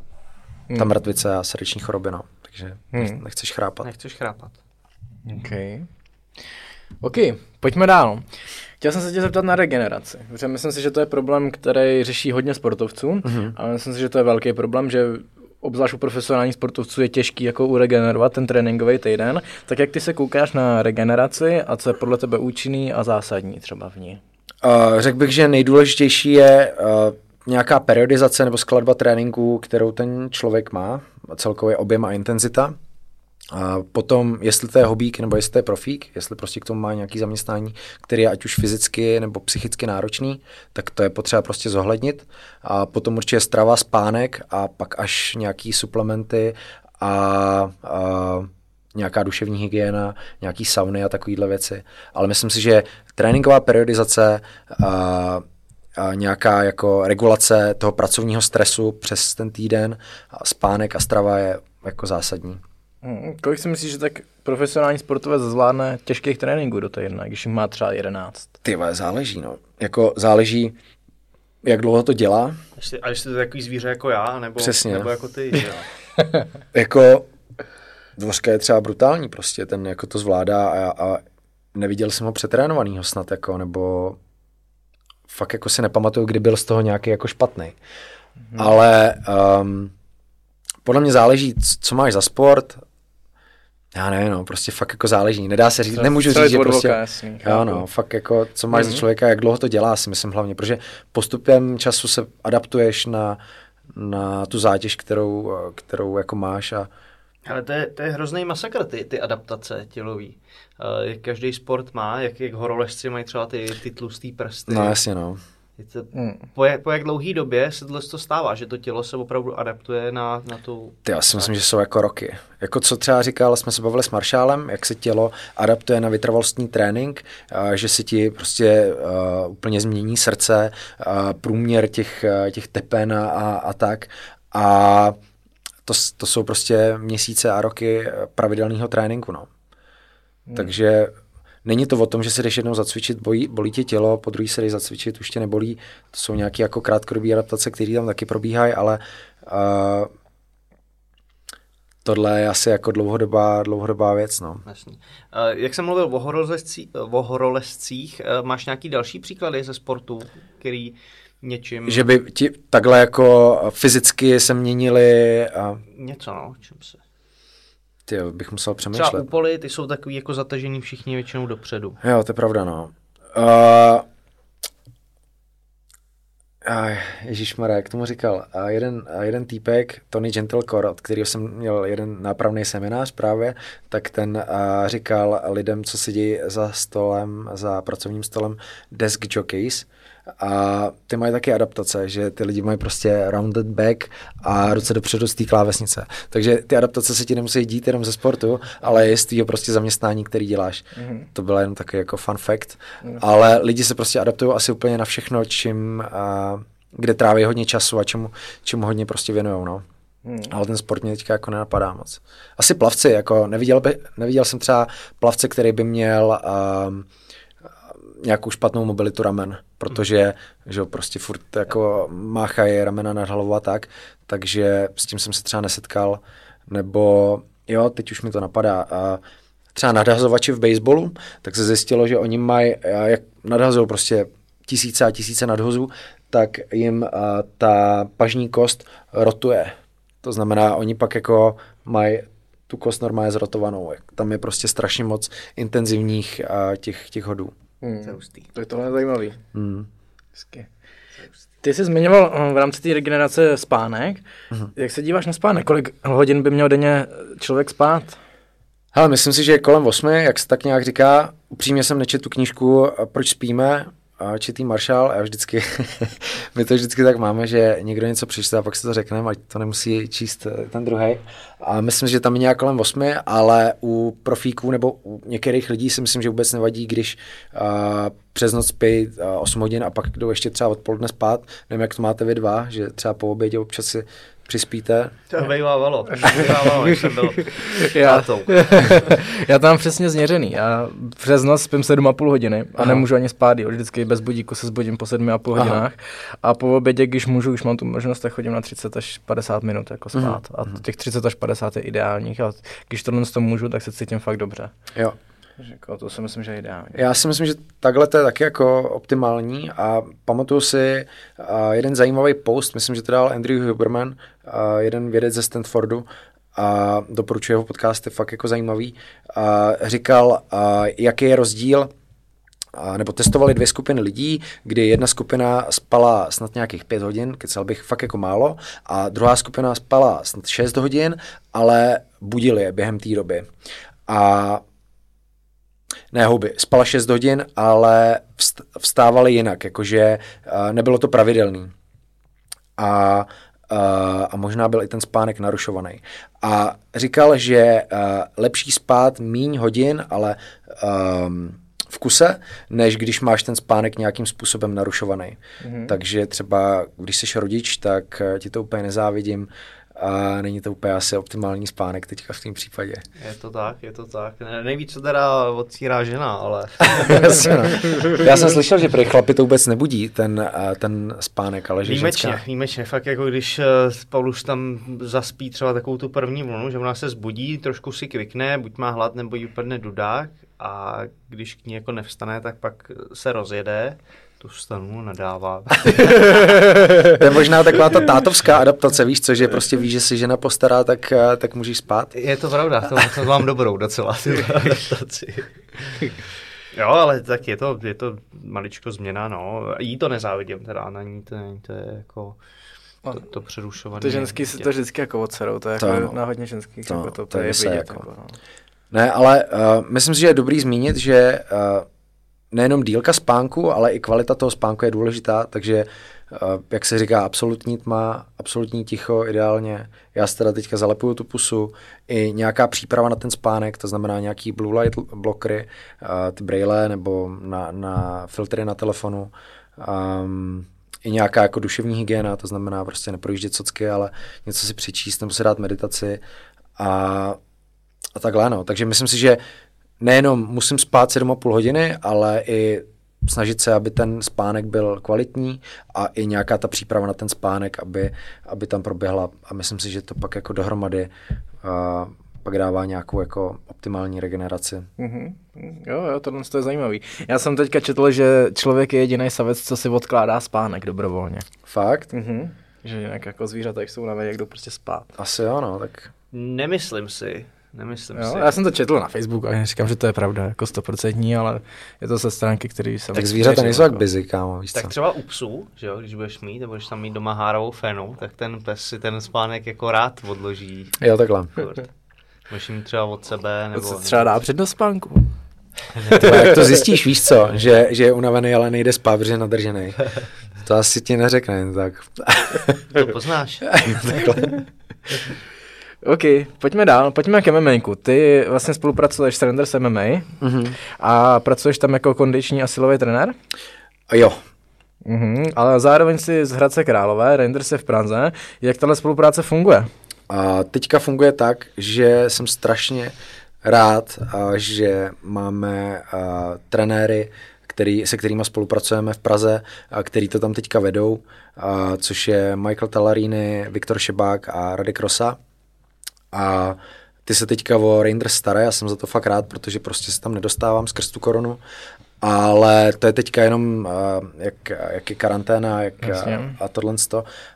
hmm. mrtvice a srdeční choroby, no. Takže hmm. nechceš chrápat. Nechceš chrápat. OK. OK, pojďme dál. Chtěl jsem se tě zeptat na regeneraci, protože myslím si, že to je problém, který řeší hodně sportovců, mm-hmm. ale myslím si, že to je velký problém, že obzvlášť u profesionálních sportovců je těžký jako uregenerovat ten tréninkový týden. Tak jak ty se koukáš na regeneraci a co je podle tebe účinný a zásadní třeba v ní? Uh, řekl bych, že nejdůležitější je uh, nějaká periodizace nebo skladba tréninku, kterou ten člověk má, celkově objem a intenzita. A potom, jestli to je hobík nebo jestli to je profík, jestli prostě k tomu má nějaký zaměstnání, který je ať už fyzicky nebo psychicky náročný, tak to je potřeba prostě zohlednit. A potom určitě strava, spánek a pak až nějaký suplementy a, a nějaká duševní hygiena, nějaký sauny a takovéhle věci. Ale myslím si, že tréninková periodizace a, nějaká jako regulace toho pracovního stresu přes ten týden, a spánek a strava je jako zásadní. Hmm, kolik si myslíš, že tak profesionální sportovec zvládne těžkých tréninků do týdne, když jich má třeba 11? Ty vole, záleží, no. Jako záleží, jak dlouho to dělá. A jestli to je takový zvíře jako já, nebo, Přesně. nebo jako ty. jako Dvořka je třeba brutální prostě, ten jako to zvládá a, a neviděl jsem ho přetrénovanýho snad jako, nebo fakt jako si nepamatuju, kdy byl z toho nějaký jako špatný. Hmm. Ale um, podle mě záleží, co máš za sport, já nevím, no, prostě fakt jako záleží. Nedá se říct, nemůžu říct, že prostě, jasný, jo, chápu. no, fakt jako, co máš Mhm. za člověka, jak dlouho to dělá, si myslím hlavně, protože postupem času se adaptuješ na, na tu zátěž, kterou, kterou jako máš a Ale to je, to je hrozný masakr, ty, ty adaptace tělový. Uh, jak každý sport má, jak, jak horoležci mají třeba ty, ty tlustý prsty. no jasně, no. Je to, Hmm. po, jak, po jak dlouhý době se tohle to stává, že to tělo se opravdu adaptuje na, na tu... Ty, já si myslím, že jsou jako roky. Jako co třeba říkal, jsme se bavili s Maršálem, jak se tělo adaptuje na vytrvalostní trénink, a že se ti prostě uh, úplně změní srdce, uh, průměr těch, uh, těch tepen a, a, a tak. A to, to jsou prostě měsíce a roky eh, pravidelného tréninku, no. Hmm. Takže není to o tom, že se jdeš jednou zacvičit, bolí, bolí tě tělo, po druhý se jdeš zacvičit, už tě nebolí. To jsou nějaké jako krátkodobé adaptace, které tam taky probíhají, ale uh, tohle je asi jako dlouhodobá, dlouhodobá věc, no. Jasný. Uh, jak jsem mluvil o, horolezcí, o horolezcích, uh, máš nějaký další příklady ze sportu, který něčím... Že by ti takhle jako fyzicky se měnili a Něco, no, čím se... ty bych musel Třeba přemýšlet. úpoly, ty jsou takový jako zatažený všichni většinou dopředu. Jo, to je pravda, no. Uh, Ježíš jak tomu říkal, a jeden, a jeden týpek, Tony Gentlecore, od kterého jsem měl jeden nápravný seminář právě, tak ten a, říkal lidem, co sedí za stolem, za pracovním stolem, desk jockeys, a ty mají taky adaptace, že ty lidi mají prostě rounded back a ruce dopředu z té klávesnice. Takže ty adaptace se ti nemusí dít jenom ze sportu, ale je z tvýho prostě zaměstnání, který děláš. Mm-hmm. To byla jenom takový jako fun fact. Mm-hmm. Ale lidi se prostě adaptují asi úplně na všechno, čím, a, kde tráví hodně času a čemu, čemu hodně prostě věnujou, no. Hmm. Ale ten sport mě teďka jako nenapadá moc. Asi plavci, jako neviděl, by, neviděl jsem třeba plavce, který by měl um, nějakou špatnou mobilitu ramen, protože že prostě furt jako máchají ramena nad hlavou a tak, takže s tím jsem se třeba nesetkal, nebo jo, teď už mi to napadá, a třeba nadhazovači v baseballu, tak se zjistilo, že oni mají, jak nadhazují prostě tisíce a tisíce nadhozů, tak jim a, ta pažní kost rotuje. To znamená, oni pak jako mají tu kost normálně zrotovanou. Tam je prostě strašně moc intenzivních a, těch, těch hodů. Hmm. To je hustý. To je tohle zajímavý. Hmm. Hezky. Ty jsi zmiňoval eh, v rámci té regenerace spánek. Uh-huh. Jak se díváš na spánek? Kolik hodin by měl denně člověk spát? Hele, myslím si, že je kolem 8, jak se tak nějak říká. Upřímně jsem nečetl tu knížku Proč spíme, a četý Marshall a vždycky, my to vždycky tak máme, že někdo něco přečte a pak si to řekneme, ať to nemusí číst eh, ten druhý. A myslím, že tam je nějak kolem 8, ale u profíků nebo u některých lidí si myslím, že vůbec nevadí, když uh, přes noc spí uh, 8 hodin a pak jdou ještě třeba odpoledne spát. Nevím, jak to máte vy dva, že třeba po obědě občas si přispíte. To. Bývávalo, když jsem byl Já, já tam přesně změřený. Já přes noc spím 7,5 hodiny a Aha. nemůžu ani spát. Jo. Vždycky bez budíku se zbudím po 7,5 Aha. hodinách. A po obědě, když můžu, už mám tu možnost, tak chodím na 30 až 50 minut jako spát. A těch 30 až 50 je ideálních. A když tohle to můžu, tak se cítím fakt dobře. Jo. Jako, to si myslím, že je ideální. Já si myslím, že takhle to je taky jako optimální a pamatuju si jeden zajímavý post, myslím, že to dal Andrew Huberman, jeden vědec ze Stanfordu, a doporučuji jeho podcast, je fakt jako zajímavý. A říkal, uh, jaký je rozdíl a nebo testovali dvě skupiny lidí, kdy jedna skupina spala snad nějakých pět hodin, kecal bych fakt jako málo, a druhá skupina spala snad 6 hodin, ale budili je během té doby. A ne houby, spala 6 hodin, ale vst- vstávali jinak, jakože uh, nebylo to pravidelný. A, uh, a možná byl i ten spánek narušovaný. A říkal, že uh, lepší spát míň hodin, ale um, v kuse, než když máš ten spánek nějakým způsobem narušovaný. Mm-hmm. Takže třeba, když jsi rodič, tak ti to úplně nezávidím. A není to úplně asi optimální spánek teďka v tom případě. Je to tak, je to tak. Ne, nejvíc to teda odcírá žena, ale... Jasně, no. Já jsem slyšel, že pro chlapy to vůbec nebudí, ten, ten spánek, ale že výjimečně, ženská... výjimečně, fakt jako když uh, Paulus tam zaspí třeba takovou tu první vlnu, že ona se zbudí, trošku si kvikne, buď má hlad, nebo jí upadne dudák a když k ní jako nevstane, tak pak se rozjede tu stanu nadává. to je možná taková ta tátovská adaptace, víš co, že prostě víš, že si žena postará, tak, eh, tak můžeš spát. Je to pravda, to, to mám dobrou docela, tu adaptaci. Jo, ale tak je to, je to maličko změna, no. Jí to nezávidím teda, na ní to, to je jako to, to přerušované. Ty ženský si to vždycky jako odserou, to je to jako no. na hodně ženských, to, jako to, to, to je vidět. Jako. Jako, no. Ne, ale uh, myslím si, že je dobrý zmínit, že uh, nejenom dílka spánku, ale i kvalita toho spánku je důležitá, takže eh, jak se říká, absolutní tma, absolutní ticho ideálně. Já si teda teďka zalepuju tu pusu. I nějaká příprava na ten spánek, to znamená nějaký blue light blockery, eh, ty braille nebo na, na filtry na telefonu. Um, i nějaká jako duševní hygiena, to znamená prostě neprojíždět socky, ale něco si přečíst nebo si dát meditaci a, a takhle, no. Takže myslím si, že nejenom musím spát 7,5 hodiny, ale i snažit se, aby ten spánek byl kvalitní a i nějaká ta příprava na ten spánek, aby, aby tam proběhla a myslím si, že to pak jako dohromady uh, pak dává nějakou jako optimální regeneraci. Mm-hmm. Jo, jo, tohle je zajímavý. Já jsem teďka četl, že člověk je jediný savec, co si odkládá spánek dobrovolně. Fakt? Mm-hmm. Že jinak jako zvířata jsou na jak jdou prostě spát. Asi jo, no, tak... Nemyslím si. Nemyslím jo, si. Já jsem to četl na Facebooku a říkám, že to je pravda, jako stoprocentní, ale je to ze stránky, který jsem... Tak zvířata nejsou jak busy, kámo, víš Tak co? třeba u psů, že jo, když budeš mít, nebo když tam mít doma hárovou fenu, tak ten pes si ten spánek jako rád odloží. Jo, takhle. Můžeš mít třeba od sebe, nebo... To třeba dá přednost spánku. Tyba, jak to zjistíš, víš co, že, že je unavený, ale nejde spát, protože je nadržený. To asi ti neřekne, tak. To poznáš. OK, pojďme dál, pojďme k MMA. Ty vlastně spolupracuješ s Renders MMA mm-hmm. a pracuješ tam jako kondiční a silový trenér? Jo. Mm-hmm, ale zároveň si z Hradce Králové, Renders je v Praze. Jak tahle spolupráce funguje? A teďka funguje tak, že jsem strašně rád, a že máme a, trenéry, který, se kterými spolupracujeme v Praze, a který to tam teďka vedou, a, což je Michael Talarini, Viktor Šebák a Radek Rosa. A ty se teďka o Rangers staré, já jsem za to fakt rád, protože prostě se tam nedostávám skrz tu korunu. Ale to je teďka jenom, jak, jak je karanténa jak, a tohle.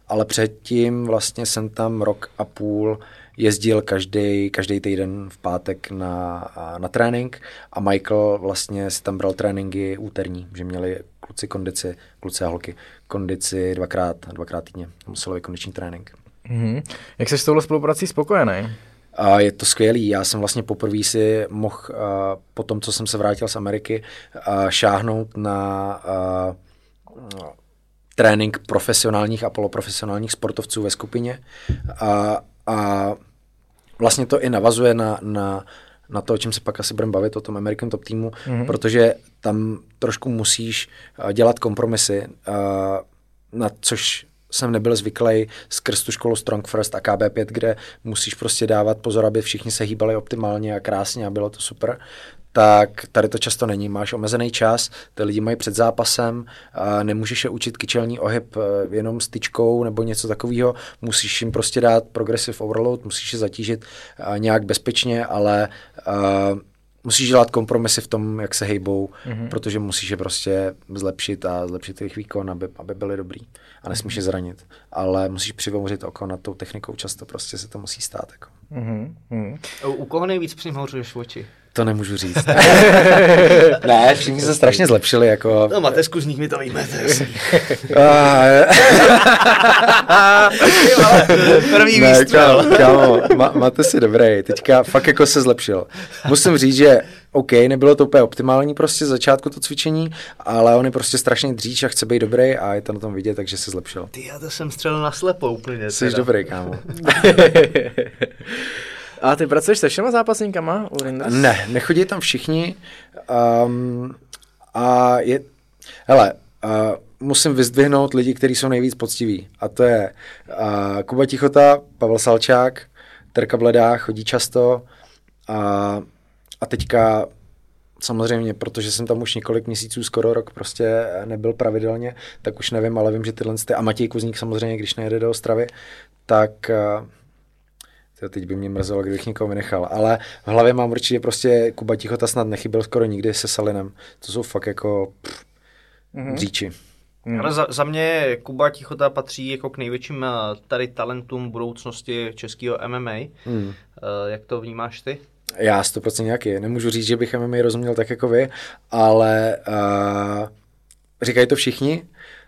Ale předtím vlastně jsem tam rok a půl jezdil každý, každý týden v pátek na, na trénink a Michael vlastně si tam bral tréninky úterní, že měli kluci kondici, kluci a holky, kondici dvakrát, dvakrát týdně, silový kondiční trénink. Mm-hmm. Jak jsi s touhle spoluprací spokojený? A je to skvělý. Já jsem vlastně poprvé si mohl po tom, co jsem se vrátil z Ameriky, šáhnout na trénink profesionálních a poloprofesionálních sportovců ve skupině. A, a vlastně to i navazuje na, na, na to, o čem se pak asi budeme bavit, o tom American Top týmu, mm-hmm. protože tam trošku musíš dělat kompromisy, na což jsem nebyl zvyklý skrz tu školu Strong First a KB5, kde musíš prostě dávat pozor, aby všichni se hýbali optimálně a krásně a bylo to super, tak tady to často není. Máš omezený čas, ty lidi mají před zápasem, a nemůžeš je učit kyčelní ohyb eh, jenom styčkou nebo něco takového, musíš jim prostě dát progressive overload, musíš je zatížit eh, nějak bezpečně, ale uh, musíš dělat kompromisy v tom, jak se hejbou, mm-hmm. protože musíš je prostě zlepšit a zlepšit jejich výkon, aby, aby byly dobrý a nesmíš je zranit. Ale musíš přivouřit oko nad tou technikou, často prostě se to musí stát. Jako. Mm-hmm. U, u koho nejvíc přimhouřuješ oči? To nemůžu říct. ne, všichni se strašně zlepšili. Jako... No, máte zkusník, my to víme. První ne, výstřel. Kámo, má, máte si dobrý. Teďka fakt jako se zlepšil. Musím říct, že OK, nebylo to úplně optimální prostě z začátku to cvičení, ale on je prostě strašně dříč a chce být dobrý a je to na tom vidět, takže se zlepšil. Ty, já to jsem střelil na slepo úplně. Jsi teda. dobrý, kámo. A ty pracuješ se všema zápasníkama u Rinders? Ne, nechodí tam všichni. Um, a je, hele, uh, musím vyzdvihnout lidi, kteří jsou nejvíc poctiví. A to je uh, Kuba Tichota, Pavel Salčák, Terka Bledá, chodí často. A, a teďka samozřejmě, protože jsem tam už několik měsíců, skoro rok prostě nebyl pravidelně, tak už nevím, ale vím, že tyhle ty, a Matěj Kuzník samozřejmě, když nejede do Ostravy, tak uh, teď by mě mrzelo, kdybych někoho vynechal, ale v hlavě mám určitě prostě Kuba Tichota snad nechyběl skoro nikdy se Salinem. To jsou fakt jako pff, mm-hmm. bříči. Hmm. Ale za, za mě Kuba Tichota patří jako k největším eh, tady talentům budoucnosti českého MMA. Hmm. Uh, jak to vnímáš ty? Já 100% nějaký. Nemůžu říct, že bych MMA rozuměl tak jako vy, ale uh, říkají to všichni,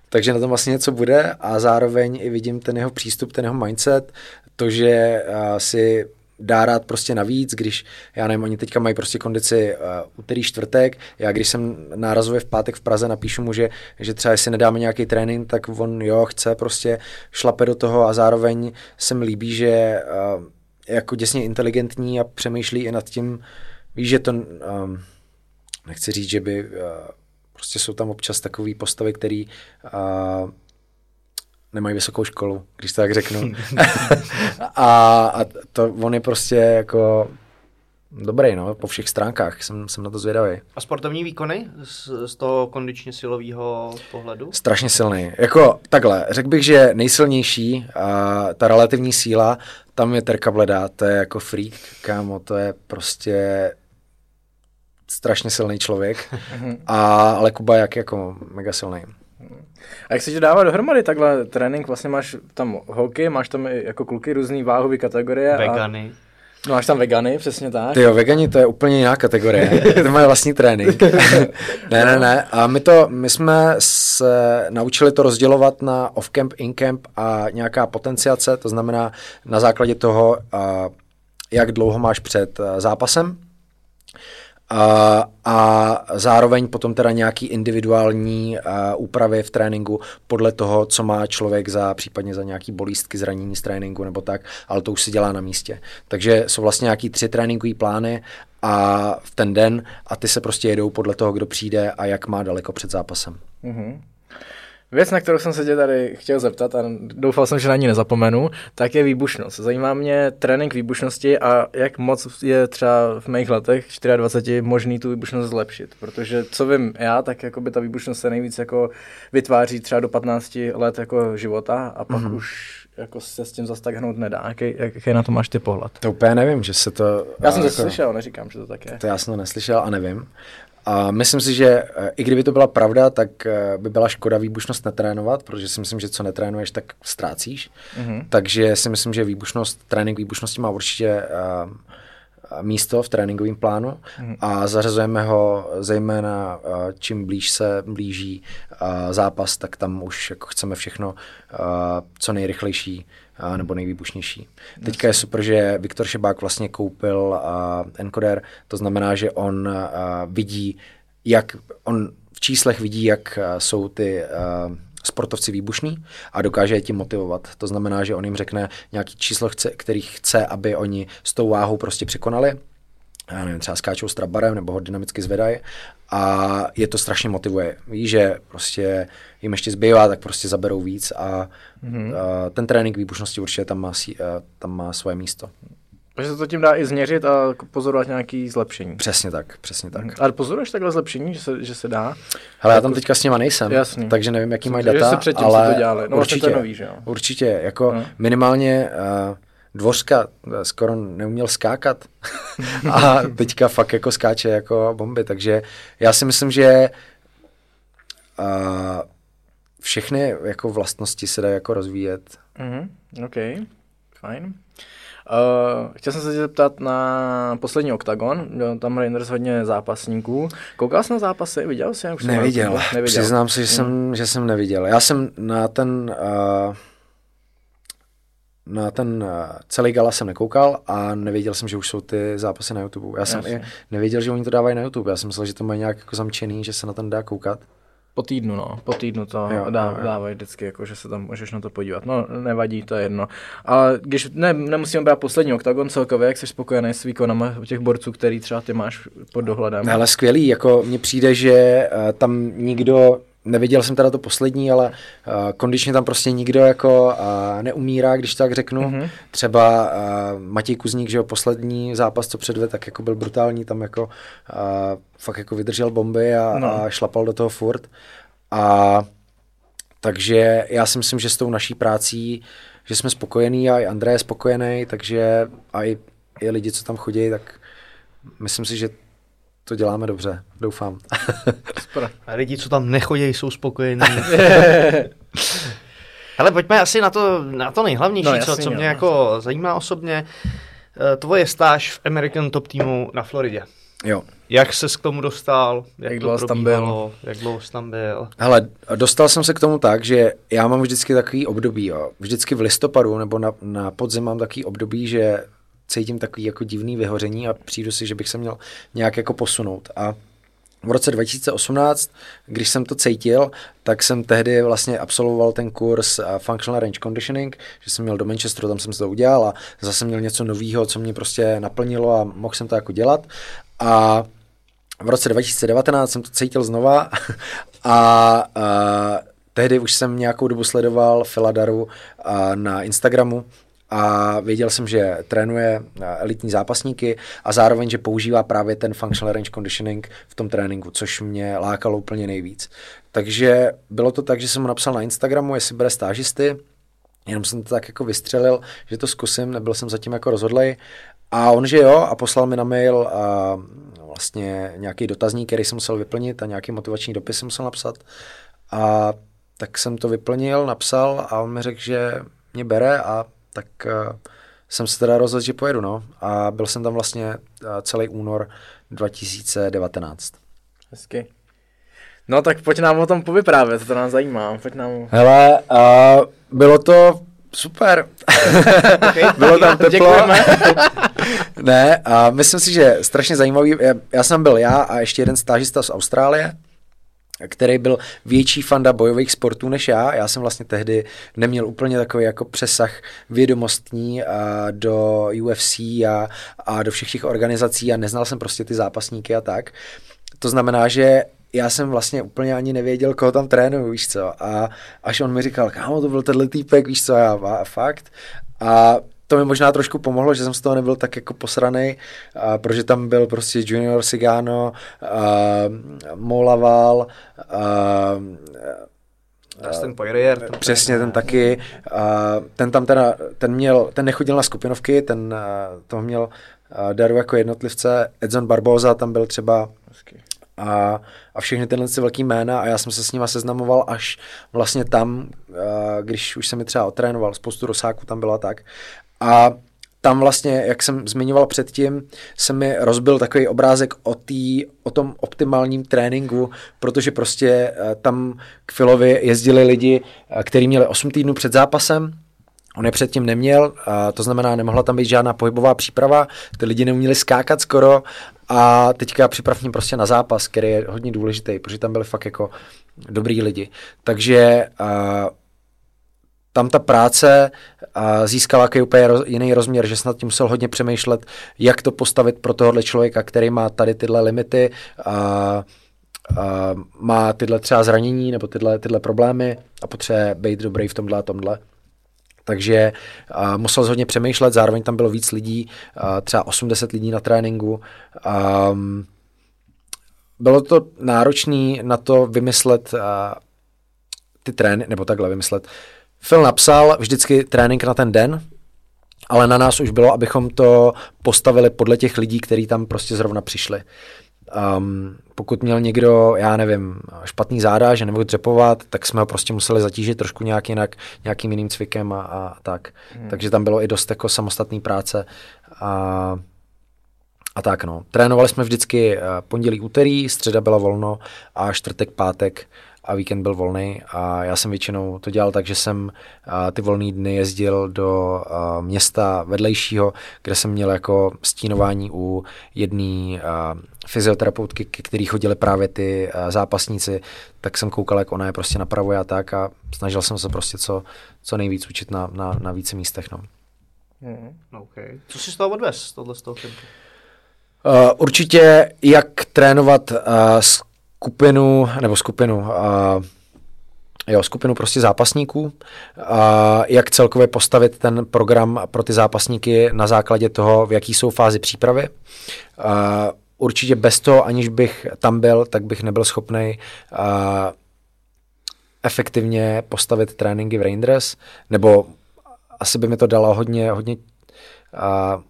takže na tom vlastně něco bude a zároveň i vidím ten jeho přístup, ten jeho mindset, to, že uh, si dá rád prostě navíc, když, já nevím, oni teďka mají prostě kondici uh, úterý, čtvrtek, já když jsem nárazově v pátek v Praze napíšu mu, že, že třeba jestli nedáme nějaký trénink, tak on jo, chce prostě šlape do toho a zároveň se mi líbí, že uh, jako děsně inteligentní a přemýšlí i nad tím, víš, že to, um, nechci říct, že by, uh, prostě jsou tam občas takové postavy, které uh, nemají vysokou školu, když to tak řeknu. a, a to on je prostě jako dobrý, no, po všech stránkách, jsem, jsem na to zvědavý. A sportovní výkony z, z toho kondičně silového pohledu? Strašně silný. Jako takhle, řekl bych, že nejsilnější, a ta relativní síla, tam je Terka Bleda, to je jako freak, kámo, to je prostě strašně silný člověk, a, ale Kuba jak jako mega silný. A jak se ti dává dohromady takhle trénink, vlastně máš tam holky, máš tam jako kluky různý váhové kategorie. Vegany. A... No máš tam vegany, přesně tak. Ty jo, vegani to je úplně jiná kategorie. to mají vlastní trénink. ne, ne, ne. A my to, my jsme se naučili to rozdělovat na off-camp, in-camp a nějaká potenciace, to znamená na základě toho, jak dlouho máš před zápasem, a, zároveň potom teda nějaký individuální úpravy v tréninku podle toho, co má člověk za případně za nějaký bolístky, zranění z tréninku nebo tak, ale to už se dělá na místě. Takže jsou vlastně nějaký tři tréninkové plány a v ten den a ty se prostě jedou podle toho, kdo přijde a jak má daleko před zápasem. Mm-hmm. Věc, na kterou jsem se tě tady chtěl zeptat a doufal jsem, že na ní nezapomenu, tak je výbušnost. Zajímá mě trénink výbušnosti a jak moc je třeba v mých letech 24 možný tu výbušnost zlepšit. Protože co vím já, tak jako by ta výbušnost se nejvíc jako vytváří třeba do 15 let jako života a pak mm-hmm. už jako se s tím zase tak hnout nedá. Jaký, jaký na to máš ty pohled? To úplně nevím, že se to... Já jsem to jako, slyšel, neříkám, že to tak je. To já jsem to neslyšel a nevím. A myslím si, že eh, i kdyby to byla pravda, tak eh, by byla škoda výbušnost netrénovat, protože si myslím, že co netrénuješ, tak ztrácíš. Mm-hmm. Takže si myslím, že výbušnost, trénink výbušnosti má určitě uh, místo v tréninkovém plánu mm-hmm. a zařazujeme ho zejména uh, čím blíž se blíží uh, zápas, tak tam už jako chceme všechno co nejrychlejší nebo nejvýbušnější. Teďka je super, že Viktor Šebák vlastně koupil uh, encoder, to znamená, že on uh, vidí, jak on v číslech vidí, jak uh, jsou ty uh, sportovci výbušní a dokáže je tím motivovat. To znamená, že on jim řekne nějaký číslo, chce, který chce, aby oni s tou váhou prostě překonali já nevím, třeba skáčou s trabarem nebo ho dynamicky zvedají a je to strašně motivuje. Ví, že prostě jim ještě zbývá, tak prostě zaberou víc a, mm-hmm. a ten trénink výbušnosti určitě tam má, tam má svoje místo. Takže se to tím dá i změřit a pozorovat nějaké zlepšení. Přesně tak, přesně tak. Ale pozoruješ takhle zlepšení, že se, že se dá? Hele, já tam teďka s nima nejsem, Jasný. takže nevím, jaký mají data, že se ale to dělali. No, určitě, to nový, že jo? určitě, jako no. minimálně uh, Dvořka skoro neuměl skákat a teďka fakt jako skáče jako bomby, takže já si myslím, že uh, všechny jako vlastnosti se dají jako rozvíjet. Mm-hmm. OK, fajn. Uh, chtěl jsem se zeptat na poslední OKTAGON, tam Rangers hodně zápasníků. Koukal jsi na zápasy, viděl jsi? Už neviděl, neviděl, přiznám se, že, mm. jsem, že jsem neviděl. Já jsem na ten... Uh, na ten eh, celý gala jsem nekoukal a nevěděl jsem, že už jsou ty zápasy na YouTube. Já jsem Jasně. i nevěděl, že oni to dávají na YouTube. Já jsem myslel, že to mají nějak jako zamčený, že se na ten dá koukat. Po týdnu, no. Po týdnu to jo, dá, jo, jo. dávají vždycky, jako, že se tam můžeš na to podívat. No, nevadí, to je jedno. Ale když ne, nemusíme brát poslední oktagon celkově, jak jsi spokojený s výkonama těch borců, který třeba ty máš pod dohledem? Ale skvělý, jako mně přijde, že uh, tam nikdo neviděl jsem teda to poslední, ale uh, kondičně tam prostě nikdo jako uh, neumírá, když tak řeknu. Mm-hmm. Třeba uh, Matěj Kuzník, že jo, poslední zápas, co předved, tak jako byl brutální, tam jako uh, fakt jako vydržel bomby a, no. a šlapal do toho furt. A takže já si myslím, že s tou naší prací, že jsme spokojení a i André je spokojený, takže a i, i lidi, co tam chodí, tak myslím si, že to děláme dobře, doufám. A lidi, co tam nechodí, jsou spokojení. Ale pojďme asi na to, na to nejhlavnější, no, jasný, co, co mě jo. jako zajímá osobně. Eh, tvoje stáž v American Top týmu na Floridě. Jo. Jak se k tomu dostal? Jak, jak dlouho tam byl? Jak dlouho jsi tam byl? Hele, dostal jsem se k tomu tak, že já mám vždycky takový období, jo. Vždycky v listopadu nebo na, na podzim mám takový období, že cítím takový jako divný vyhoření a přijdu si, že bych se měl nějak jako posunout. A v roce 2018, když jsem to cítil, tak jsem tehdy vlastně absolvoval ten kurz Functional Range Conditioning, že jsem měl do Manchesteru, tam jsem to udělal a zase měl něco nového, co mě prostě naplnilo a mohl jsem to jako dělat. A v roce 2019 jsem to cítil znova a, a tehdy už jsem nějakou dobu sledoval Filadaru na Instagramu a věděl jsem, že trénuje elitní zápasníky a zároveň, že používá právě ten functional range conditioning v tom tréninku, což mě lákalo úplně nejvíc. Takže bylo to tak, že jsem mu napsal na Instagramu, jestli bere stážisty, jenom jsem to tak jako vystřelil, že to zkusím, nebyl jsem zatím jako rozhodlej a on, že jo, a poslal mi na mail a vlastně nějaký dotazník, který jsem musel vyplnit a nějaký motivační dopis jsem musel napsat. A tak jsem to vyplnil, napsal a on mi řekl, že mě bere a tak uh, jsem se teda rozhodl, že pojedu, no. A byl jsem tam vlastně uh, celý únor 2019. Hezky. No tak pojď nám o tom povyprávět, to nás zajímá. Pojď nám... Hele, uh, bylo to super. Bylo tam teplo. ne, a myslím si, že strašně zajímavý, já, já jsem byl já a ještě jeden stážista z Austrálie, který byl větší fanda bojových sportů než já. Já jsem vlastně tehdy neměl úplně takový jako přesah vědomostní a do UFC a, a do všech těch organizací a neznal jsem prostě ty zápasníky a tak. To znamená, že já jsem vlastně úplně ani nevěděl, koho tam trénuju, víš co. A až on mi říkal, kámo, to byl tenhle týpek, víš co, já a fakt. A to mi možná trošku pomohlo, že jsem z toho nebyl tak jako posraný, a, protože tam byl prostě Junior Sigano, Molaval, ten Poirier. Ten přesně, ten taky. A ten tam teda, ten měl, ten nechodil na skupinovky, ten to měl daru jako jednotlivce. Edson Barboza tam byl třeba a, a všechny tyhle velký jména a já jsem se s nima seznamoval až vlastně tam, když už jsem mi třeba otrénoval, spoustu rosáků tam bylo tak a tam vlastně, jak jsem zmiňoval předtím, se mi rozbil takový obrázek o, tý, o tom optimálním tréninku, protože prostě eh, tam k Filovi jezdili lidi, eh, kteří měli 8 týdnů před zápasem, On je předtím neměl, a to znamená, nemohla tam být žádná pohybová příprava, ty lidi neuměli skákat skoro. A teďka připravím prostě na zápas, který je hodně důležitý, protože tam byli fakt jako dobrý lidi. Takže uh, tam ta práce získala jaký úplně jiný rozměr, že snad tím musel hodně přemýšlet, jak to postavit pro tohohle člověka, který má tady tyhle limity a, a má tyhle třeba zranění nebo tyhle, tyhle problémy a potřebuje být dobrý v tomhle a tomhle. Takže a, musel hodně přemýšlet, zároveň tam bylo víc lidí, a, třeba 80 lidí na tréninku. A, bylo to náročné na to vymyslet a, ty trény, nebo takhle vymyslet, Phil napsal vždycky trénink na ten den, ale na nás už bylo, abychom to postavili podle těch lidí, kteří tam prostě zrovna přišli. Um, pokud měl někdo, já nevím, špatný záda, že nemohl dřepovat, tak jsme ho prostě museli zatížit trošku nějak jinak, nějakým jiným cvikem a, a tak. Hmm. Takže tam bylo i dost jako samostatný práce a, a tak no. Trénovali jsme vždycky eh, pondělí, úterý, středa byla volno a čtvrtek, pátek a víkend byl volný a já jsem většinou to dělal tak, že jsem ty volné dny jezdil do města vedlejšího, kde jsem měl jako stínování u jedné fyzioterapeutky, ke který chodili právě ty zápasníci, tak jsem koukal, jak ona je prostě napravuje a tak a snažil jsem se prostě co, co nejvíc učit na, na, na více místech. No. Mm, okay. Co jsi z toho odvez, tohle z toho Uh, určitě, jak trénovat uh, s skupinu, nebo skupinu, uh, jo, skupinu prostě zápasníků, a jak celkově postavit ten program pro ty zápasníky na základě toho, v jaký jsou fázi přípravy. A určitě bez toho, aniž bych tam byl, tak bych nebyl schopný efektivně postavit tréninky v Rangers, nebo asi by mi to dalo hodně, hodně a,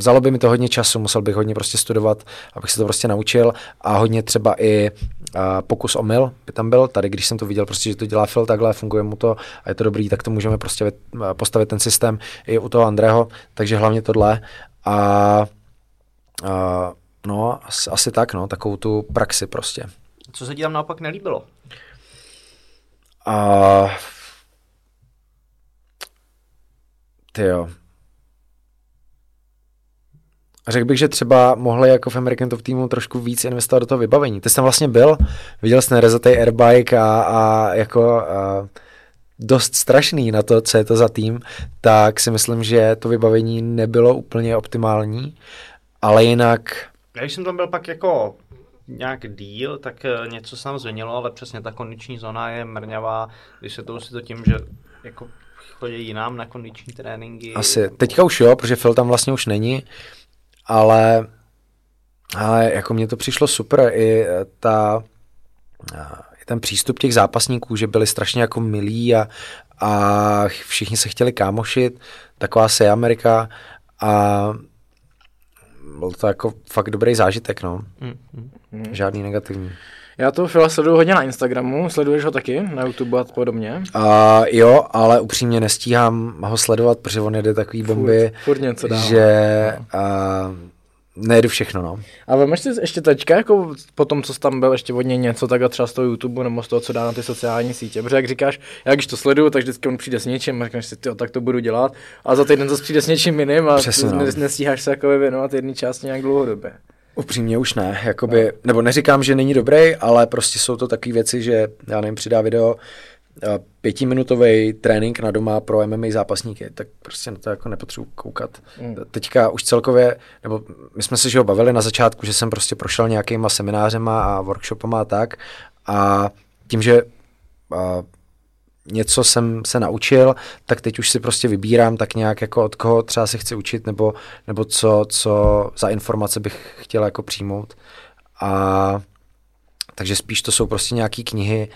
vzalo by mi to hodně času, musel bych hodně prostě studovat, abych se to prostě naučil a hodně třeba i a, pokus o mil by tam byl. Tady, když jsem to viděl, prostě, že to dělá Phil takhle, funguje mu to a je to dobrý, tak to můžeme prostě postavit ten systém i u toho Andrého, takže hlavně tohle a, a no, asi, asi tak, no, takovou tu praxi prostě. Co se ti tam naopak nelíbilo? A... Ty jo. Řekl bych, že třeba mohli jako v American Top týmu trošku víc investovat do toho vybavení. Ty jsi tam vlastně byl, viděl jsi nerezatý airbike a, a jako a dost strašný na to, co je to za tým, tak si myslím, že to vybavení nebylo úplně optimální, ale jinak... Já když jsem tam byl pak jako nějak díl, tak eh, něco se tam změnilo, ale přesně ta kondiční zóna je mrňavá. Vysvětluji si to tím, že jako chodí jinám na kondiční tréninky. Asi. Teďka už jo, protože Phil tam vlastně už není, ale, ale jako mně to přišlo super. I eh, ta, eh, i ten přístup těch zápasníků, že byli strašně jako milí a, a všichni se chtěli kámošit, taková se Amerika a byl to jako fakt dobrý zážitek, no. Mm, mm. Žádný negativní. Já to Fila sleduju hodně na Instagramu, sleduješ ho taky na YouTube a podobně? Uh, jo, ale upřímně nestíhám ho sledovat, protože on jede takový bomby, furt, furt něco že uh, nejedu všechno, no. A vemeš si ještě teďka, jako po tom, co jsi tam byl, ještě hodně něco, tak a třeba z toho YouTube nebo z toho, co dá na ty sociální sítě. Protože jak říkáš, já když to sleduju, tak vždycky on přijde s něčím a říkáš si, tyjo, tak to budu dělat. A za týden zase přijde s něčím jiným a Přesně, no. nestíháš se jako věnovat jedné části nějak dlouhodobě. Upřímně už ne, jakoby, no. nebo neříkám, že není dobrý, ale prostě jsou to takové věci, že já nevím, přidá video, pětiminutový trénink na doma pro MMA zápasníky, tak prostě na to jako nepotřebuji koukat. Mm. Teďka už celkově, nebo my jsme se že ho bavili na začátku, že jsem prostě prošel nějakýma seminářema a workshopama a tak a tím, že a, něco jsem se naučil, tak teď už si prostě vybírám tak nějak jako od koho třeba se chci učit nebo, nebo co, co za informace bych chtěl jako přijmout. A takže spíš to jsou prostě nějaké knihy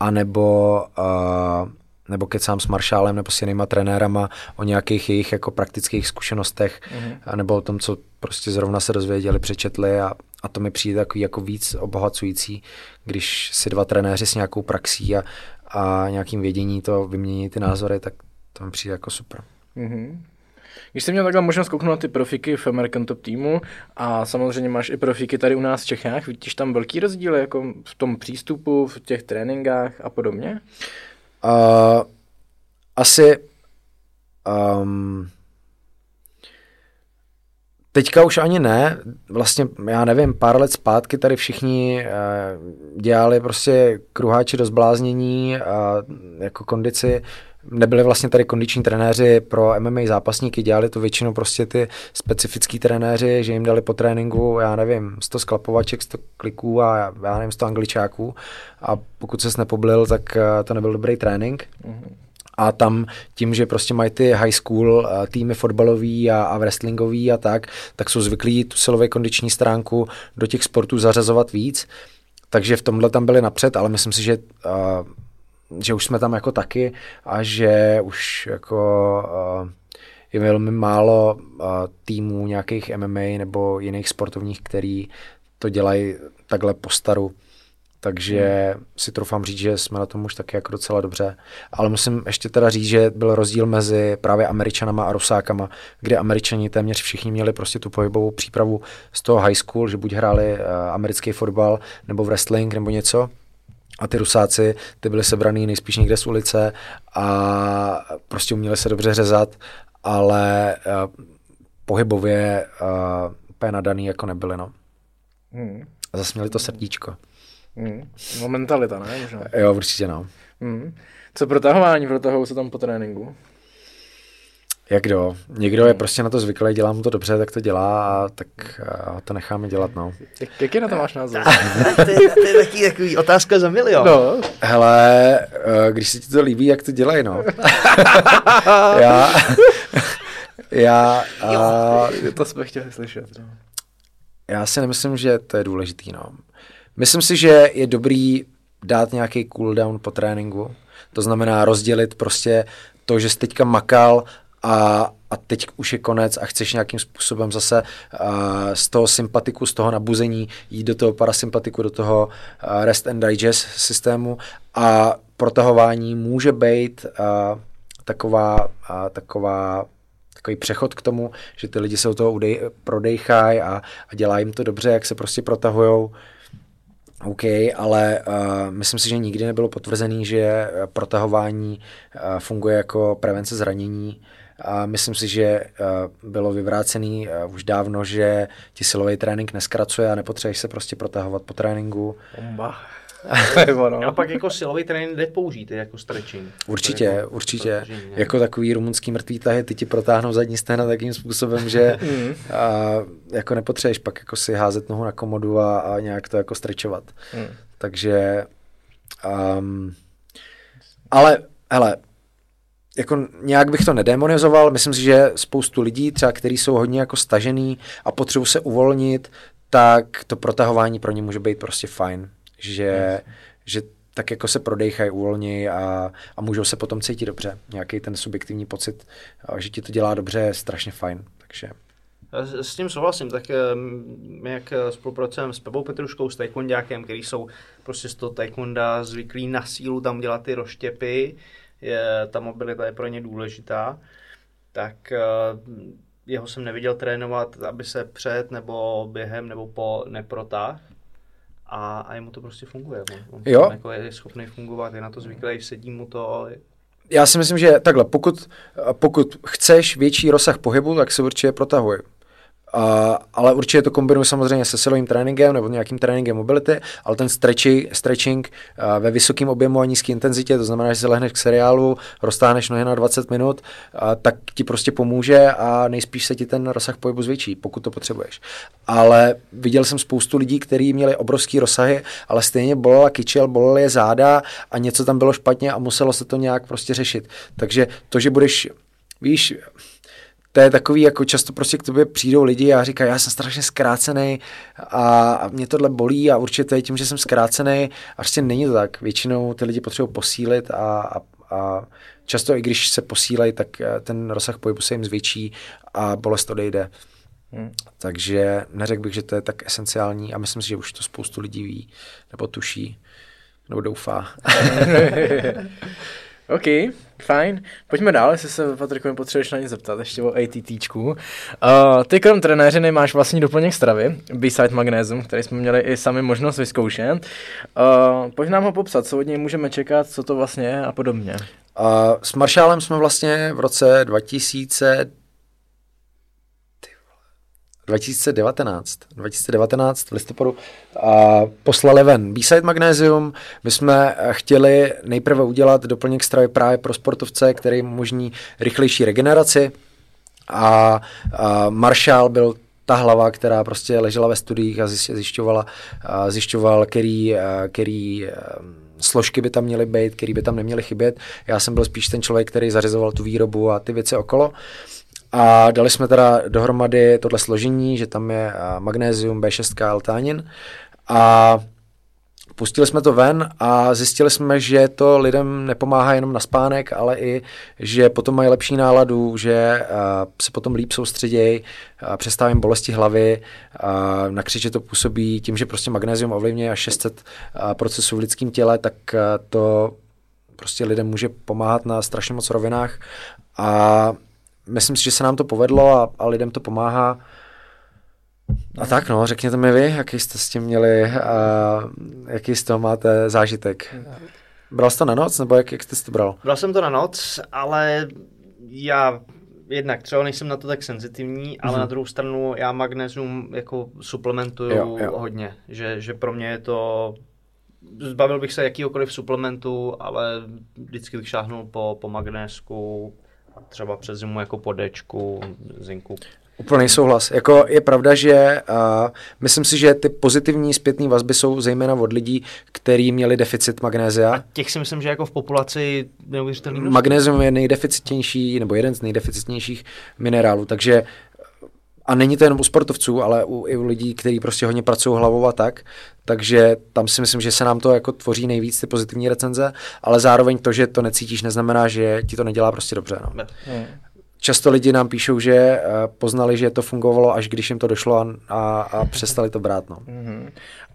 anebo, uh, nebo kecám s Maršálem nebo s jinýma trenérama o nějakých jejich jako praktických zkušenostech, mm-hmm. nebo o tom, co prostě zrovna se dozvěděli, přečetli a, a to mi přijde takový jako víc obohacující, když si dva trenéři s nějakou praxí a, a nějakým vědění to vymění ty názory, tak to mi přijde jako super. Mm-hmm. Když jsi měl takhle možnost kouknout na ty profiky v American Top týmu a samozřejmě máš i profiky tady u nás v Čechách, vidíš tam velký rozdíl jako v tom přístupu, v těch tréninkách a podobně? Uh, asi um, Teďka už ani ne, vlastně já nevím, pár let zpátky tady všichni uh, dělali prostě kruháči do zbláznění a jako kondici nebyli vlastně tady kondiční trenéři pro MMA zápasníky, dělali to většinou prostě ty specifický trenéři, že jim dali po tréninku, já nevím, 100 sklapovaček, 100 kliků a já nevím, 100 angličáků a pokud ses nepoblil, tak eh, to nebyl dobrý trénink. Mm-hmm. A tam tím, že prostě mají ty high school eh, týmy fotbalový a, a wrestlingový a tak, tak jsou zvyklí tu silově kondiční stránku do těch sportů zařazovat víc. Takže v tomhle tam byli napřed, ale myslím si, že uh, že už jsme tam jako taky a že už jako uh, je velmi málo uh, týmů nějakých MMA nebo jiných sportovních, který to dělají takhle po staru. Takže hmm. si troufám říct, že jsme na tom už taky jako docela dobře. Ale musím ještě teda říct, že byl rozdíl mezi právě Američanama a Rusákama, kde Američani téměř všichni měli prostě tu pohybovou přípravu z toho high school, že buď hráli uh, americký fotbal nebo wrestling nebo něco a ty rusáci, ty byly sebraný nejspíš někde z ulice a prostě uměli se dobře řezat, ale uh, pohybově uh, úplně nadaný jako nebyli, no. Hmm. A zase měli to srdíčko. Hmm. No mentalita, ne? Možná. Jo, určitě no. Hmm. Co protahování, protahují se tam po tréninku? Jak kdo? Někdo je prostě na to zvyklý, dělá mu to dobře, tak to dělá a tak a to necháme dělat, no. Jak, jaký na to máš názor? to, je, to je taky takový otázka za milion. No, Hele, eh, když se ti to líbí, jak to dělají, no. já, já, a, to jsme chtěli slyšet. No. já si nemyslím, že to je důležitý, no. Myslím si, že je dobrý dát nějaký cooldown po tréninku. To znamená rozdělit prostě to, že jsi teďka makal a, a teď už je konec a chceš nějakým způsobem zase uh, z toho sympatiku, z toho nabuzení jít do toho parasympatiku, do toho uh, rest and digest systému a protahování může být uh, taková, uh, taková takový přechod k tomu, že ty lidi se o toho udej, prodejchají a, a dělá jim to dobře, jak se prostě protahujou. OK, ale uh, myslím si, že nikdy nebylo potvrzený, že eh, protahování uh, funguje jako prevence zranění. A myslím si, že uh, bylo vyvrácený uh, už dávno, že ti silový trénink neskracuje a nepotřebuješ se prostě protahovat po tréninku. Bomba. Ono. A pak jako silový trénink jde použít, jako stretching. Určitě, Jako určitě. ne? Jako takový rumunský mrtvý tahy, ty ti protáhnou zadní stehna takým způsobem, že a, jako nepotřebuješ pak jako si házet nohu na komodu a, a nějak to jako strečovat. Mm. Takže, um, ale hele, jako nějak bych to nedemonizoval, myslím si, že spoustu lidí, třeba který jsou hodně jako stažený a potřebují se uvolnit, tak to protahování pro ně může být prostě fajn, že, že tak jako se prodejchají, uvolní a, a můžou se potom cítit dobře. Nějaký ten subjektivní pocit, že ti to dělá dobře, je strašně fajn. Takže s- tím souhlasím, tak my jak eh, spolupracujeme s Pebou Petruškou, s taekwondákem, který jsou prostě z toho taekwonda zvyklí na sílu tam dělat ty roštěpy, je, ta mobilita je pro ně důležitá, tak eh, jeho jsem neviděl trénovat, aby se před nebo během nebo po neprotáh. A, a jemu to prostě funguje. On, on Jo. jako je schopný fungovat, je na to zvyklý, sedí mu to. já si myslím, že takhle, pokud, pokud chceš větší rozsah pohybu, tak se určitě protahuj. A, ale určitě to kombinuji samozřejmě se silovým tréninkem nebo nějakým tréninkem mobility, ale ten stretchi, stretching a, ve vysokém objemu a nízké intenzitě, to znamená, že se lehneš k seriálu, roztáhneš nohy na 20 minut, a, tak ti prostě pomůže a nejspíš se ti ten rozsah pohybu zvětší, pokud to potřebuješ. Ale viděl jsem spoustu lidí, kteří měli obrovský rozsahy, ale stejně bolela kyčel, bolely je záda a něco tam bylo špatně a muselo se to nějak prostě řešit. Takže to, že budeš, víš, to je takový, jako často prostě k tobě přijdou lidi a říkají, já jsem strašně zkrácený a, a mě tohle bolí a určitě to je tím, že jsem zkrácený a prostě není to tak. Většinou ty lidi potřebují posílit a, a, a často i když se posílají, tak eh, ten rozsah pohybu se jim zvětší a bolest odejde. Hmm. Takže neřekl bych, že to je tak esenciální a myslím si, že už to spoustu lidí ví nebo tuší nebo doufá. OK, fajn. Pojďme dál, jestli se Patriku potřebuješ na ně zeptat, ještě o ATTčku. Uh, ty krom trenéřiny máš vlastní doplněk stravy, B-Side Magnesium, který jsme měli i sami možnost vyzkoušet. Uh, pojď nám ho popsat, co od něj můžeme čekat, co to vlastně je a podobně. A s Maršálem jsme vlastně v roce 2000 ty vole, 2019, 2019 v listopadu a poslali ven B-Side Magnesium. My jsme chtěli nejprve udělat doplněk stravy právě pro sportovce, který umožní rychlejší regeneraci a, a Marshall byl ta hlava, která prostě ležela ve studiích a zjiš- zjišťovala, zjišťoval, který, který em, složky by tam měly být, který by tam neměly chybět. Já jsem byl spíš ten člověk, který zařizoval tu výrobu a ty věci okolo. A dali jsme teda dohromady tohle složení, že tam je a, magnézium, B6 a L-tánin. A Pustili jsme to ven a zjistili jsme, že to lidem nepomáhá jenom na spánek, ale i, že potom mají lepší náladu, že a, se potom líp soustředějí, a přestávají jim bolesti hlavy, na křiče to působí tím, že prostě magnézium ovlivňuje až 600 a, procesů v lidském těle, tak to prostě lidem může pomáhat na strašně moc rovinách a myslím si, že se nám to povedlo a, a lidem to pomáhá. A tak no, řekněte mi vy, jaký jste s tím měli a jaký z toho máte zážitek. Bral jsi to na noc, nebo jak, jak jste to bral? Bral jsem to na noc, ale já jednak třeba nejsem na to tak senzitivní, ale Mhm. na druhou stranu já magnézium jako suplementuju Jo, jo. hodně, že, že pro mě je to zbavil bych se jakýhokoliv suplementu, ale vždycky bych šáhnul po, po magnésku třeba přes zimu jako po Dčku, zinku. Úplný souhlas. Jako je pravda, že uh, myslím si, že ty pozitivní zpětné vazby jsou zejména od lidí, kteří měli deficit magnézia. A těch si myslím, že jako v populaci neuvěřitelný množství. Magnézium je nejdeficitnější, nebo jeden z nejdeficitnějších minerálů, takže a není to jenom u sportovců, ale u, i u lidí, kteří prostě hodně pracují hlavou a tak, takže tam si myslím, že se nám to jako tvoří nejvíc ty pozitivní recenze, ale zároveň to, že to necítíš, neznamená, že ti to nedělá prostě dobře. No. Hmm. Často lidi nám píšou, že uh, poznali, že to fungovalo, až když jim to došlo a, a, a přestali to brát. No. Mm-hmm.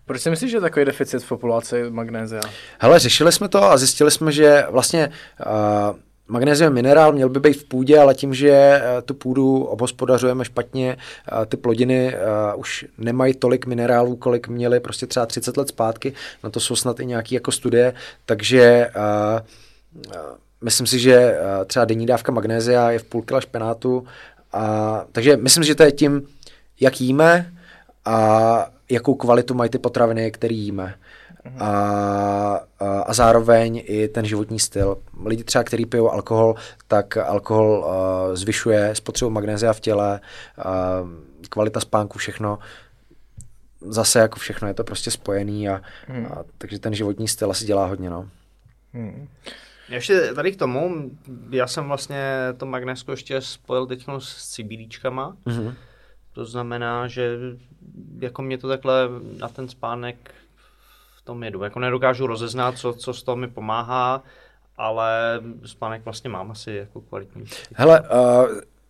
Proč si myslíš, že je takový deficit v populaci magnézia? Hele, řešili jsme to a zjistili jsme, že vlastně uh, Magnézium minerál měl by být v půdě, ale tím, že eh, tu půdu obhospodařujeme špatně, ty plodiny už nemají tolik minerálů, kolik měly prostě třeba 30 let zpátky, na to jsou snad i nějaké jako studie, takže myslím si, že třeba denní dávka magnézia je v půl kila špenátu, a, takže myslím, že to je tím, jak jíme a jakou kvalitu mají ty potraviny, které jíme. A, a, a zároveň i ten životní styl. Lidi třeba, kteří pijou alkohol, tak alkohol uh, zvyšuje spotřebu magnézia v těle, uh, kvalita spánku, všechno. Zase jako všechno je to prostě spojený a, hmm. a takže ten životní styl asi dělá hodně. No. Hmm. Ještě tady k tomu, já jsem vlastně to magnésko ještě spojil teď s CBDčkama. Mm-hmm. To znamená, že jako mě to takhle na ten spánek tom jedu. Jako nedokážu rozeznat, co, co z toho mi pomáhá, ale spánek vlastně mám asi jako kvalitní. Hele, uh,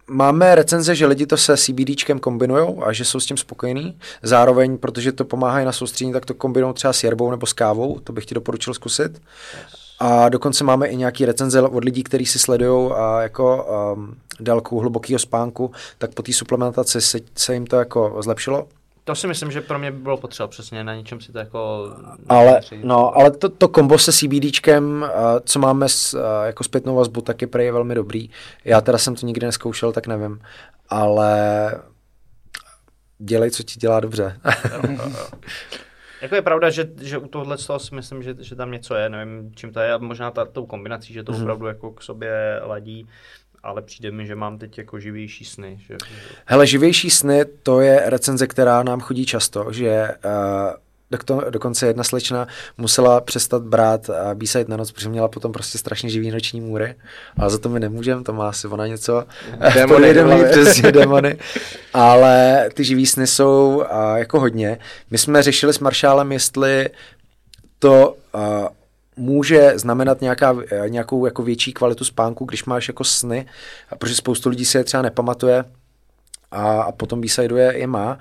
máme recenze, že lidi to se CBDčkem kombinují a že jsou s tím spokojení. Zároveň, protože to pomáhá i na soustředění, tak to kombinují třeba s jerbou nebo s kávou. To bych ti doporučil zkusit. Yes. A dokonce máme i nějaký recenze od lidí, kteří si sledují jako um, délku hlubokého spánku, tak po té suplementaci se, se jim to jako zlepšilo. To si myslím, že pro mě by bylo potřeba přesně, na něčem si to jako... Ale, no, ale to, to kombo se CBDčkem, uh, co máme s, uh, jako zpětnou vazbu, tak je prej velmi dobrý. Já teda jsem to nikdy neskoušel, tak nevím. Ale dělej, co ti dělá dobře. Jako je pravda, že, že u tohohle toho si myslím, že, že tam něco je, nevím, čím to je, možná ta, tou kombinací, že to mm-hmm. opravdu jako k sobě ladí, ale přijde mi, že mám teď jako živější sny. Že... Hele, živější sny, to je recenze, která nám chodí často, že uh, dokonce jedna slečna musela přestat brát a b na noc, protože měla potom prostě strašně živý noční můry, ale za to my nemůžeme, to má asi ona něco démony, přesně démony, ale ty živý sny jsou a, jako hodně. My jsme řešili s Maršálem, jestli to a, může znamenat nějaká, nějakou jako větší kvalitu spánku, když máš jako sny, protože spoustu lidí si je třeba nepamatuje, a, a potom b je, je má.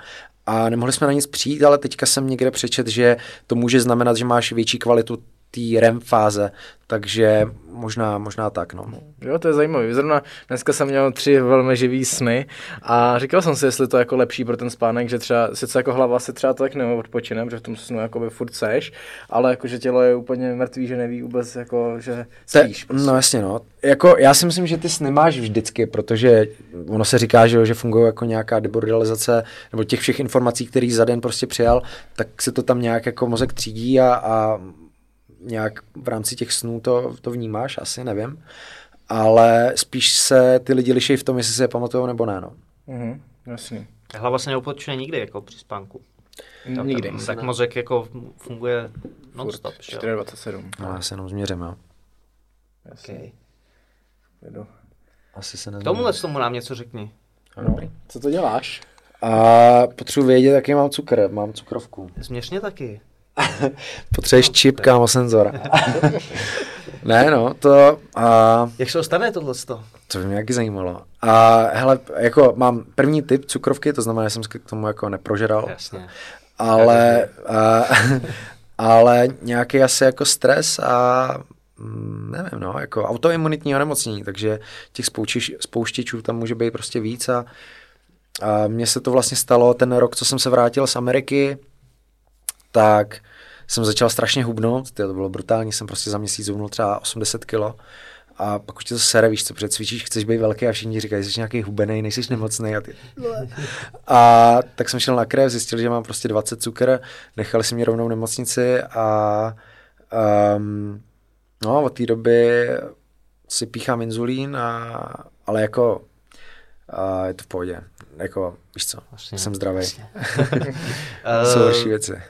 A nemohli jsme na nic přijít, ale teďka jsem někde přečet, že to může znamenat, že máš větší kvalitu té REM fáze, takže možná, možná tak, no. Jo, to je zajímavé. Zrovna dneska jsem měl tři velmi živý sny a říkal jsem si, jestli to jako lepší pro ten spánek, že třeba sice jako hlava se třeba tak neodpočine, protože v tom snu jako by furt seš, ale jako, že tělo je úplně mrtvý, že neví vůbec jako, že spíš. Prostě. No jasně, no. Jako, já si myslím, že ty sny máš vždycky, protože ono se říká, že, že fungují jako nějaká debordalizace, nebo těch všech informací, které za den prostě přijal, tak se to tam nějak jako mozek třídí a, a nějak v rámci těch snů to, to vnímáš, asi nevím. Ale spíš se ty lidi liší v tom, jestli se je pamatují nebo ne. No. Mm-hmm, jasně. Hlava se neopočuje nikdy jako při spánku. No, nikdy. Tak, tak mozek jako funguje non-stop. 4,27. No, já se jenom změřím, jo. Okay. Asi se nezměřím. Tomuhle tomu nám něco řekni. No, co to děláš? A potřebuji vědět, jaký mám cukr. Mám cukrovku. Změř mě taky. Potřebuješ no, čip, kámo, senzor. ne, no, to... A... Jak se stane tohle? To by mě jaký zajímalo. A hele, jako mám první typ cukrovky, to znamená, že jsem k tomu jako neprožeral. Jasně. Ale, a, ale nějaký asi jako stres a mm, nevím, no, jako autoimunitní onemocnění, takže těch spouštěč, spouštěčů tam může být prostě víc a, a mně se to vlastně stalo ten rok, co jsem se vrátil z Ameriky, tak jsem začal strašně hubnout, to bylo brutální, jsem prostě za měsíc hubnul třeba 80 kilo a pak už tě to sere, víš co, cvičíš, chceš být velký a všichni říkají, jsi nějaký hubený, nejsi nemocný a ty. A tak jsem šel na krev, zjistil, že mám prostě 20 cukr, nechali si mě rovnou nemocnici a um, no, od té doby si píchám inzulín, a, ale jako a je to v pohodě. Jako, víš co, vlastně, jsem zdravý. Jsou horší věci.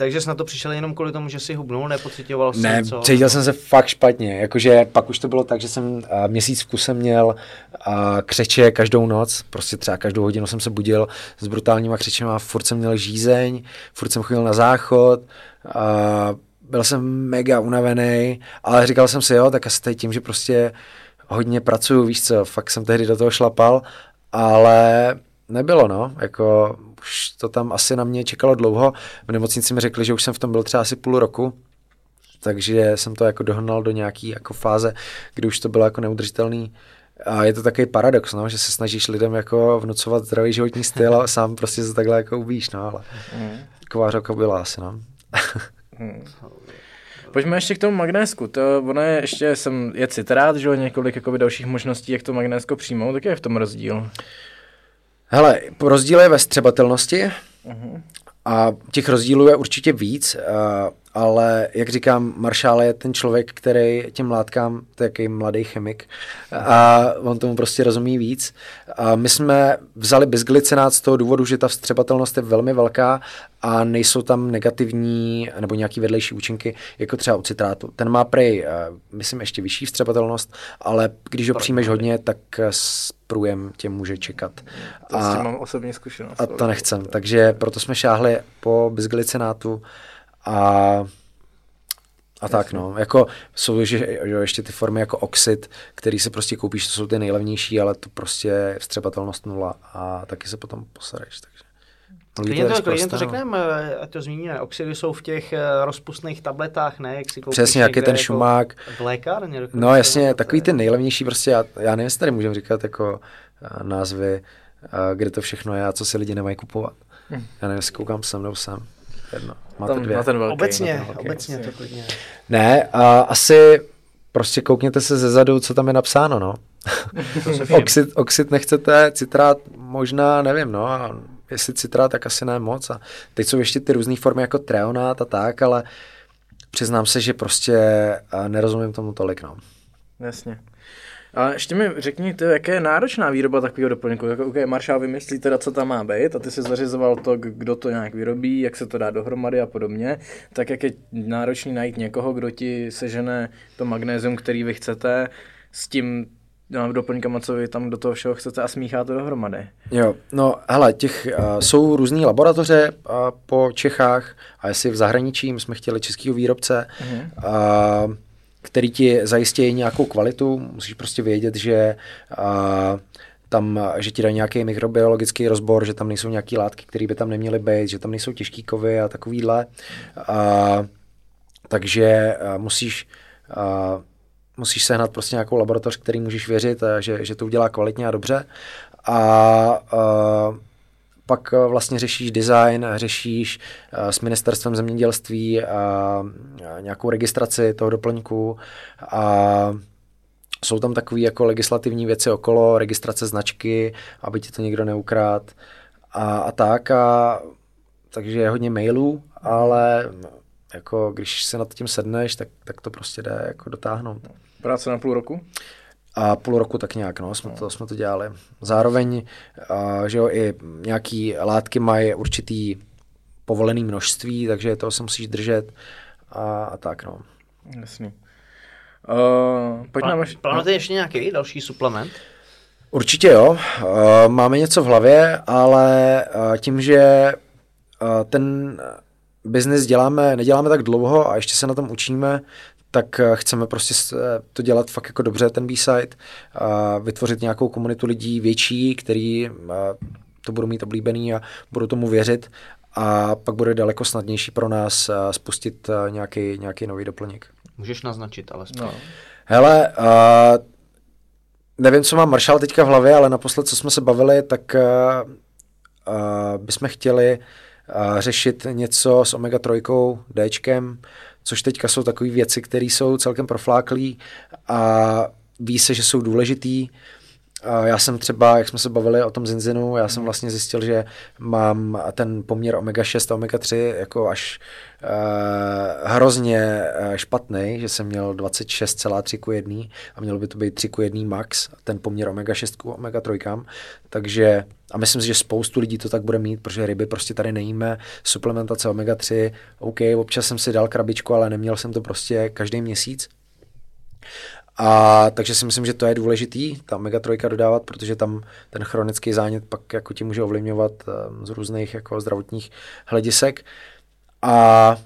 Takže jsi na to přišel jenom kvůli tomu, že jsi hubnul, nepocitoval jsi Ne, co? cítil jsem se fakt špatně, jakože pak už to bylo tak, že jsem uh, měsíc v kuse měl uh, křeče každou noc, prostě třeba každou hodinu jsem se budil s brutálníma křečema, furt jsem měl žízeň, furt jsem chodil na záchod, uh, byl jsem mega unavený, ale říkal jsem si, jo, tak asi tady tím, že prostě hodně pracuju, víš co, fakt jsem tehdy do toho šlapal, ale nebylo, no, jako už to tam asi na mě čekalo dlouho. V nemocnici mi řekli, že už jsem v tom byl třeba asi půl roku, takže jsem to jako dohnal do nějaký jako fáze, kdy už to bylo jako neudržitelný. A je to takový paradox, no, že se snažíš lidem jako vnucovat zdravý životní styl a sám prostě se takhle jako ubíš, no, ale mm. kovářovka byla asi, no. mm. Pojďme ještě k tomu magnésku. To, ono je ještě, jsem, je citrát, že jo, několik jakoby, dalších možností, jak to magnésko přijmout, tak je v tom rozdíl? Hele, rozdíl je ve střebatelnosti uh-huh. a těch rozdílů je určitě víc, ale jak říkám, Maršál je ten člověk, který těm látkám, to je mladý chemik a on tomu prostě rozumí víc. A my jsme vzali bisglycinát z toho důvodu, že ta vstřebatelnost je velmi velká a nejsou tam negativní nebo nějaký vedlejší účinky, jako třeba u citrátu. Ten má prej, myslím, ještě vyšší vstřebatelnost, ale když ho přijmeš hodně, tak s průjem tě může čekat. To a, s tím mám osobní zkušenost. A to nechcem, takže proto jsme šáhli po bisglycinátu a a tak no, jako jsou že, že ještě ty formy jako oxid, který se prostě koupíš, to jsou ty nejlevnější, ale to prostě je vstřebatelnost nula a taky se potom posereš, takže. Klidně to, klidně to řekneme, ať to zmíníme. Oxidy jsou v těch eh, rozpustných tabletách, ne? Jak si Přesně, jak je ten jako šumák. V lékárně. No jasně, takový ty nejlevnější prostě, já, já nevím, jestli tady můžeme říkat jako eh, názvy, eh, kde to všechno je a co si lidi nemají kupovat. Hm. Já nevím, jestli koukám sem nebo sem. Jedno. Máte Tam, dvě. Na ten velký, obecně, na ten velký, obecně to klidně. Ne, a asi prostě koukněte se ze zadu, co tam je napsáno, no. oxid, oxid nechcete, citrát možná, nevím, no. A jestli citrát, tak asi ne moc. A teď jsou ještě ty různé formy jako treonát a tak, ale přiznám se, že prostě nerozumím tomu tolik, no. Jasně. A ještě mi řekni, ty, jaké je náročná výroba takového doplňku. Jako, okay, Marshall vymyslí teda, co tam má být a ty si zařizoval to, kdo to nějak vyrobí, jak se to dá dohromady a podobně. Tak jak je náročný najít někoho, kdo ti sežene to magnézium, který vy chcete, s tím no, doplňkama, co vy tam do toho všeho chcete a smíchá to dohromady. Jo, no hele, těch uh, jsou různé laboratoře uh, po Čechách a jestli v zahraničí, my jsme chtěli českého výrobce, uh-huh. uh, který ti zajistí nějakou kvalitu, musíš prostě vědět, že uh, tam, že ti dají nějaký mikrobiologický rozbor, že tam nejsou nějaké látky, které by tam neměly být, že tam nejsou těžký kovy a takovýhle. Uh, takže uh, musíš uh, musíš sehnat prostě nějakou laboratoř, který můžeš věřit, a že, že to udělá kvalitně a dobře. A uh, pak vlastně řešíš design, řešíš uh, s ministerstvem zemědělství uh, nějakou registraci toho doplňku a jsou tam takové jako legislativní věci okolo, registrace značky, aby ti to někdo neukrát a, a tak. A, takže je hodně mailů, ale jako když se nad tím sedneš, tak, tak to prostě jde jako dotáhnout. Práce na půl roku? A půl roku tak nějak, no, jsme. To, jsme to dělali. Zároveň, uh, že jo, i nějaký látky mají určitý povolený množství, takže to se musíš držet a, a tak, no. Jasný. Uh, pojď nám až... Plánujete ještě nějaký další suplement? Určitě jo. Uh, máme něco v hlavě, ale uh, tím, že uh, ten biznis děláme, neděláme tak dlouho a ještě se na tom učíme, tak eh, chceme prostě eh, to dělat fakt jako dobře, ten B-side, a vytvořit nějakou komunitu lidí větší, který eh, to budou mít oblíbený a budou tomu věřit a pak bude daleko snadnější pro nás spustit nějaký, nějaký nový doplněk. Můžeš naznačit ale. No. Hele, uh, nevím, co má Marshall teďka v hlavě, ale naposled, co jsme se bavili, tak uh, uh, bychom chtěli uh, řešit něco s omega-3, Dčkem, což teďka jsou takové věci, které jsou celkem profláklí a ví se, že jsou důležitý já jsem třeba, jak jsme se bavili o tom zinzinu, já jsem vlastně zjistil, že mám ten poměr omega-6 a omega-3 jako až uh, hrozně uh, špatný, že jsem měl 26,3 ku 1 a mělo by to být 3 ku 1 max, ten poměr omega-6 ku omega-3. Takže a myslím si, že spoustu lidí to tak bude mít, protože ryby prostě tady nejíme, suplementace omega-3, OK, občas jsem si dal krabičku, ale neměl jsem to prostě každý měsíc. A takže si myslím, že to je důležitý, ta 3 dodávat, protože tam ten chronický zánět pak jako ti může ovlivňovat um, z různých jako zdravotních hledisek. A, a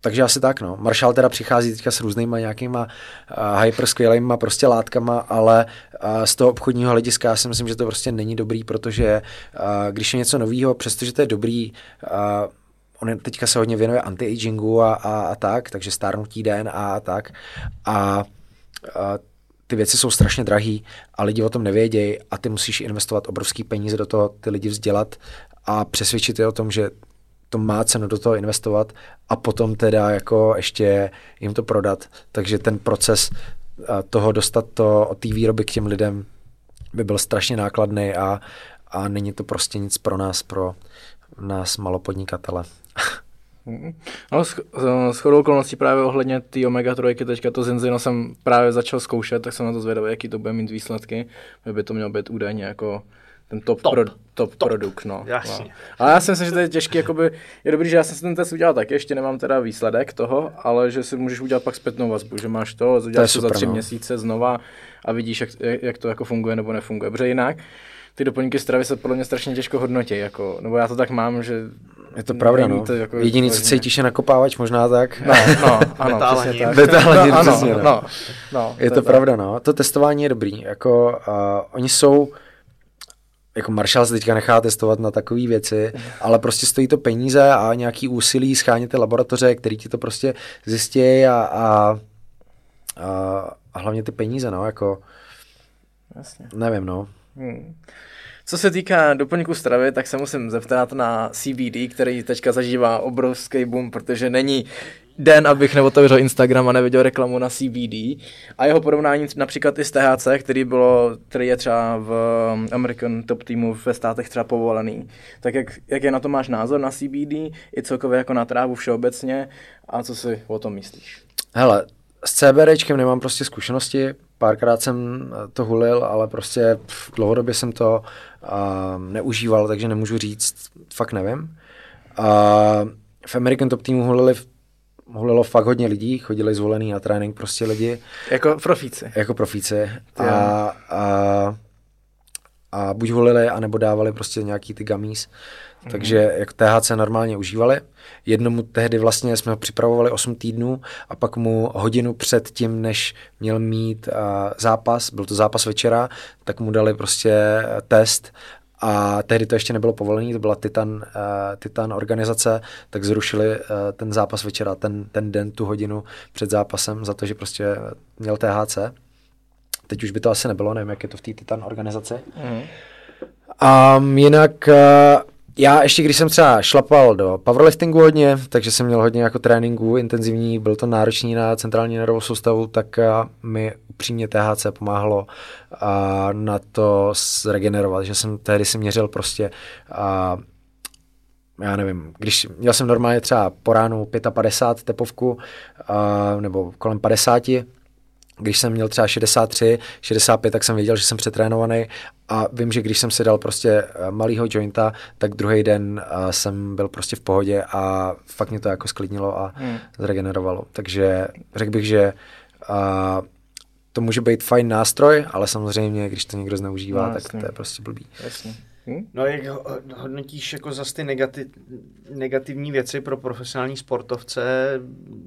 takže asi tak, no. Marshall teda přichází teďka s různýma nějakýma uh, hyper skvělýma prostě látkama, ale uh, z toho obchodního hlediska já si myslím, že to prostě není dobrý, protože uh, když je něco nového, přestože to je dobrý, uh, on teďka se hodně věnuje anti-agingu a, a, a tak, takže stárnutí DNA a tak. A, a ty věci jsou strašně drahý a lidi o tom nevědějí a ty musíš investovat obrovský peníze do toho, ty lidi vzdělat a přesvědčit je o tom, že to má cenu do toho investovat a potom teda jako ještě jim to prodat. Takže ten proces toho dostat to od té výroby k těm lidem by byl strašně nákladný a, a není to prostě nic pro nás, pro nás malopodnikatele. No, s chodou okolností právě ohledně té omega 3, teďka to zenzino jsem právě začal zkoušet, tak jsem na to zvědavý, jaký to bude mít výsledky. By to mělo být údajně jako ten top, top, pro, top, top produkt, no. Jasně. No. Ale já si myslím, že to je těžký, jakoby, je dobrý, že já jsem si ten test udělal tak, ještě nemám teda výsledek toho, ale že si můžeš udělat pak zpětnou vazbu, že máš to, uděláš to, to za tři no. měsíce znova a vidíš, jak, jak to jako funguje nebo nefunguje. Protože jinak ty doplňky stravy se podle mě strašně těžko hodnotí, jako, nebo já to tak mám, že je to pravda, no. To jako Jediný, co cítíš, je nakopávač, možná tak. No, no, ano, přesně tak. No, ano, no. no, no, je to, to pravda, no. To testování je dobrý, jako uh, oni jsou, jako Marshall se teďka nechá testovat na takové věci, ale prostě stojí to peníze a nějaký úsilí schánět laboratoře, který ti to prostě zjistí a, a, a, a hlavně ty peníze, no, jako Jasně. nevím, no. Hmm. Co se týká doplňku stravy, tak se musím zeptat na CBD, který teďka zažívá obrovský boom, protože není den, abych neotevřel Instagram a neviděl reklamu na CBD. A jeho porovnání například i s THC, který, bylo, který je třeba v American Top Teamu ve státech třeba povolený. Tak jak, jak je na to máš názor na CBD, i celkově jako na trávu všeobecně a co si o tom myslíš? Hele, s CBDčkem nemám prostě zkušenosti, párkrát jsem to hulil, ale prostě pff, dlouhodobě jsem to uh, neužíval, takže nemůžu říct, fakt nevím. Uh, v American Top Teamu hulili hulilo fakt hodně lidí, chodili zvolený na trénink prostě lidi. Jako profíci. Jako profíci. A, a, a buď hulili, anebo dávali prostě nějaký ty gummies. Mm-hmm. Takže jak THC normálně užívali. Jednomu tehdy vlastně jsme ho připravovali 8 týdnů a pak mu hodinu před tím, než měl mít uh, zápas, byl to zápas večera, tak mu dali prostě test a tehdy to ještě nebylo povolené, to byla Titan, uh, Titan organizace, tak zrušili uh, ten zápas večera, ten, ten den, tu hodinu před zápasem za to, že prostě měl THC. Teď už by to asi nebylo, nevím, jak je to v té Titan organizaci. Mm. Um, jinak uh, já ještě, když jsem třeba šlapal do powerliftingu hodně, takže jsem měl hodně jako tréninku intenzivní, byl to náročný na centrální nervovou soustavu, tak mi upřímně THC pomáhalo a na to zregenerovat, že jsem tehdy si měřil prostě a já nevím, když měl jsem normálně třeba po ránu 55 tepovku a, nebo kolem 50, když jsem měl třeba 63, 65, tak jsem věděl, že jsem přetrénovaný a vím, že když jsem si dal prostě eh, malýho jointa, tak druhý den uh, jsem byl prostě v pohodě a fakt mě to jako sklidnilo a hmm. zregenerovalo. Takže řekl bych, že uh, to může být fajn nástroj, ale samozřejmě, když to někdo zneužívá, no, tak jasný. to je prostě blbý. Jasně. Hm? No jak hodnotíš jako zase ty negativ, negativní věci pro profesionální sportovce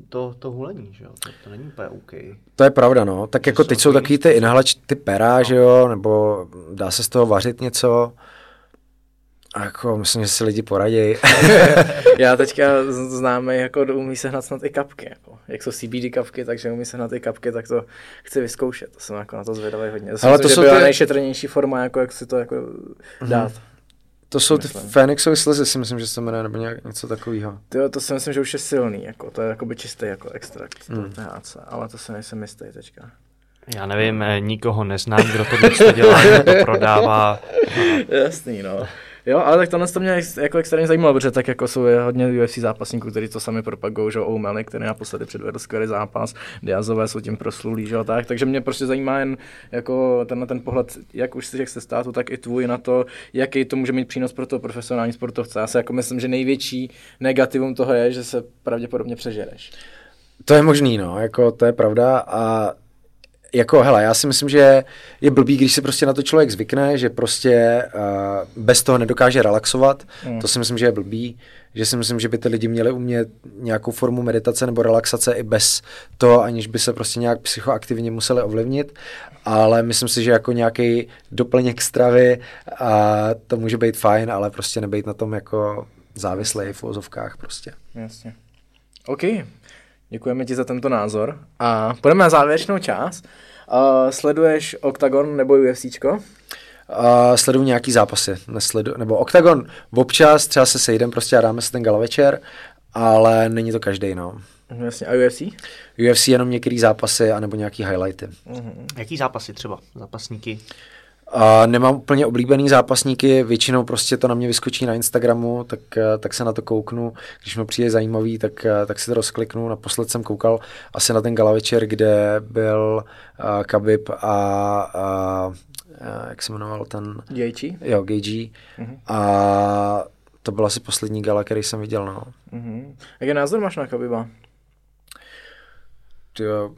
to, to hulení, že jo? To, to není úplně OK. To je pravda, no. Tak to jako teď jsou takový ty inhalač, ty pera, no. že jo, nebo dá se z toho vařit něco. A jako myslím, že si lidi poradí. Já teďka známe, jako umí se hnat snad i kapky. Jako. Jak jsou CBD kapky, takže umí se hnat i kapky, tak to chci vyzkoušet. To jsem jako na to zvědavý hodně. To Ale to jsou byla ty... nejšetrnější forma, jako jak si to jako mm-hmm. dát. To jsou myslím. ty Fénixové slzy, si myslím, že se jmenuje, nebo nějak, něco takového. To, to si myslím, že už je silný, jako, to je jako by čistý jako extrakt, mm. to THC, ale to se nejsem jistý teďka. Já nevím, eh, nikoho neznám, kdo to dělá, kdo to prodává. Jasný, no. Jo, ale tak tohle to mě jako extrémně zajímalo, protože tak jako jsou hodně UFC zápasníků, kteří to sami propagují, že O'Malley, který naposledy předvedl skvělý zápas, Diazové jsou tím proslulí, že tak, takže mě prostě zajímá jen jako tenhle ten pohled, jak už si jak se státu, tak i tvůj na to, jaký to může mít přínos pro toho profesionální sportovce. Já si jako myslím, že největší negativum toho je, že se pravděpodobně přežereš. To je možný, no, jako to je pravda a jako, hele, já si myslím, že je blbý, když se prostě na to člověk zvykne, že prostě uh, bez toho nedokáže relaxovat. Mm. To si myslím, že je blbý. Že si myslím, že by ty lidi měli umět nějakou formu meditace nebo relaxace i bez toho, aniž by se prostě nějak psychoaktivně museli ovlivnit. Ale myslím si, že jako nějaký doplněk stravy a to může být fajn, ale prostě nebejt na tom jako závislý v ozovkách prostě. Jasně. OK, Děkujeme ti za tento názor. A půjdeme na závěrečnou část. Uh, sleduješ Octagon nebo UFCčko? Uh, sleduju nějaký zápasy, nesledu, nebo Octagon občas, třeba se sejdem prostě a dáme si ten gala večer, ale není to každý, no. Jasně, a UFC? UFC jenom některé zápasy, anebo nějaký highlighty. Uh-huh. Jaký zápasy třeba, zápasníky? A nemám úplně oblíbený zápasníky, většinou prostě to na mě vyskočí na Instagramu, tak, eh, tak se na to kouknu. Když mi přijde zajímavý, tak, eh, tak si to rozkliknu. Naposled jsem koukal asi na ten gala večer, kde byl uh, Khabib a, uh, jak se jmenoval ten... Gagey? Jo, Gagey. Uh-huh. A to byl asi poslední gala, který jsem viděl, no. Uh-huh. Jaký názor máš na Khabiba? Jo,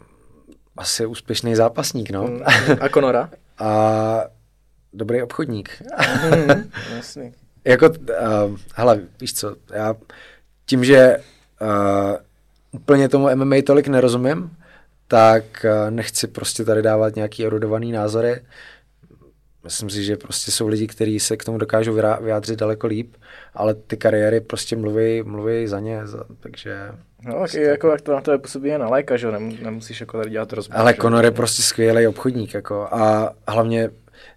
asi úspěšný zápasník, no. Mm, a Conora? a dobrý obchodník. Mm, jasný. jako, uh, hele, víš co, já tím, že uh, úplně tomu MMA tolik nerozumím, tak uh, nechci prostě tady dávat nějaký erudovaný názory. Myslím si, že prostě jsou lidi, kteří se k tomu dokážou vyjádřit daleko líp, ale ty kariéry prostě mluví, mluví za ně, za, takže... No, tak prostě... jako, jak to na to působí na lajka, že nemusíš jako tady dělat rozbor. Ale Conor je prostě skvělý obchodník, jako, a hlavně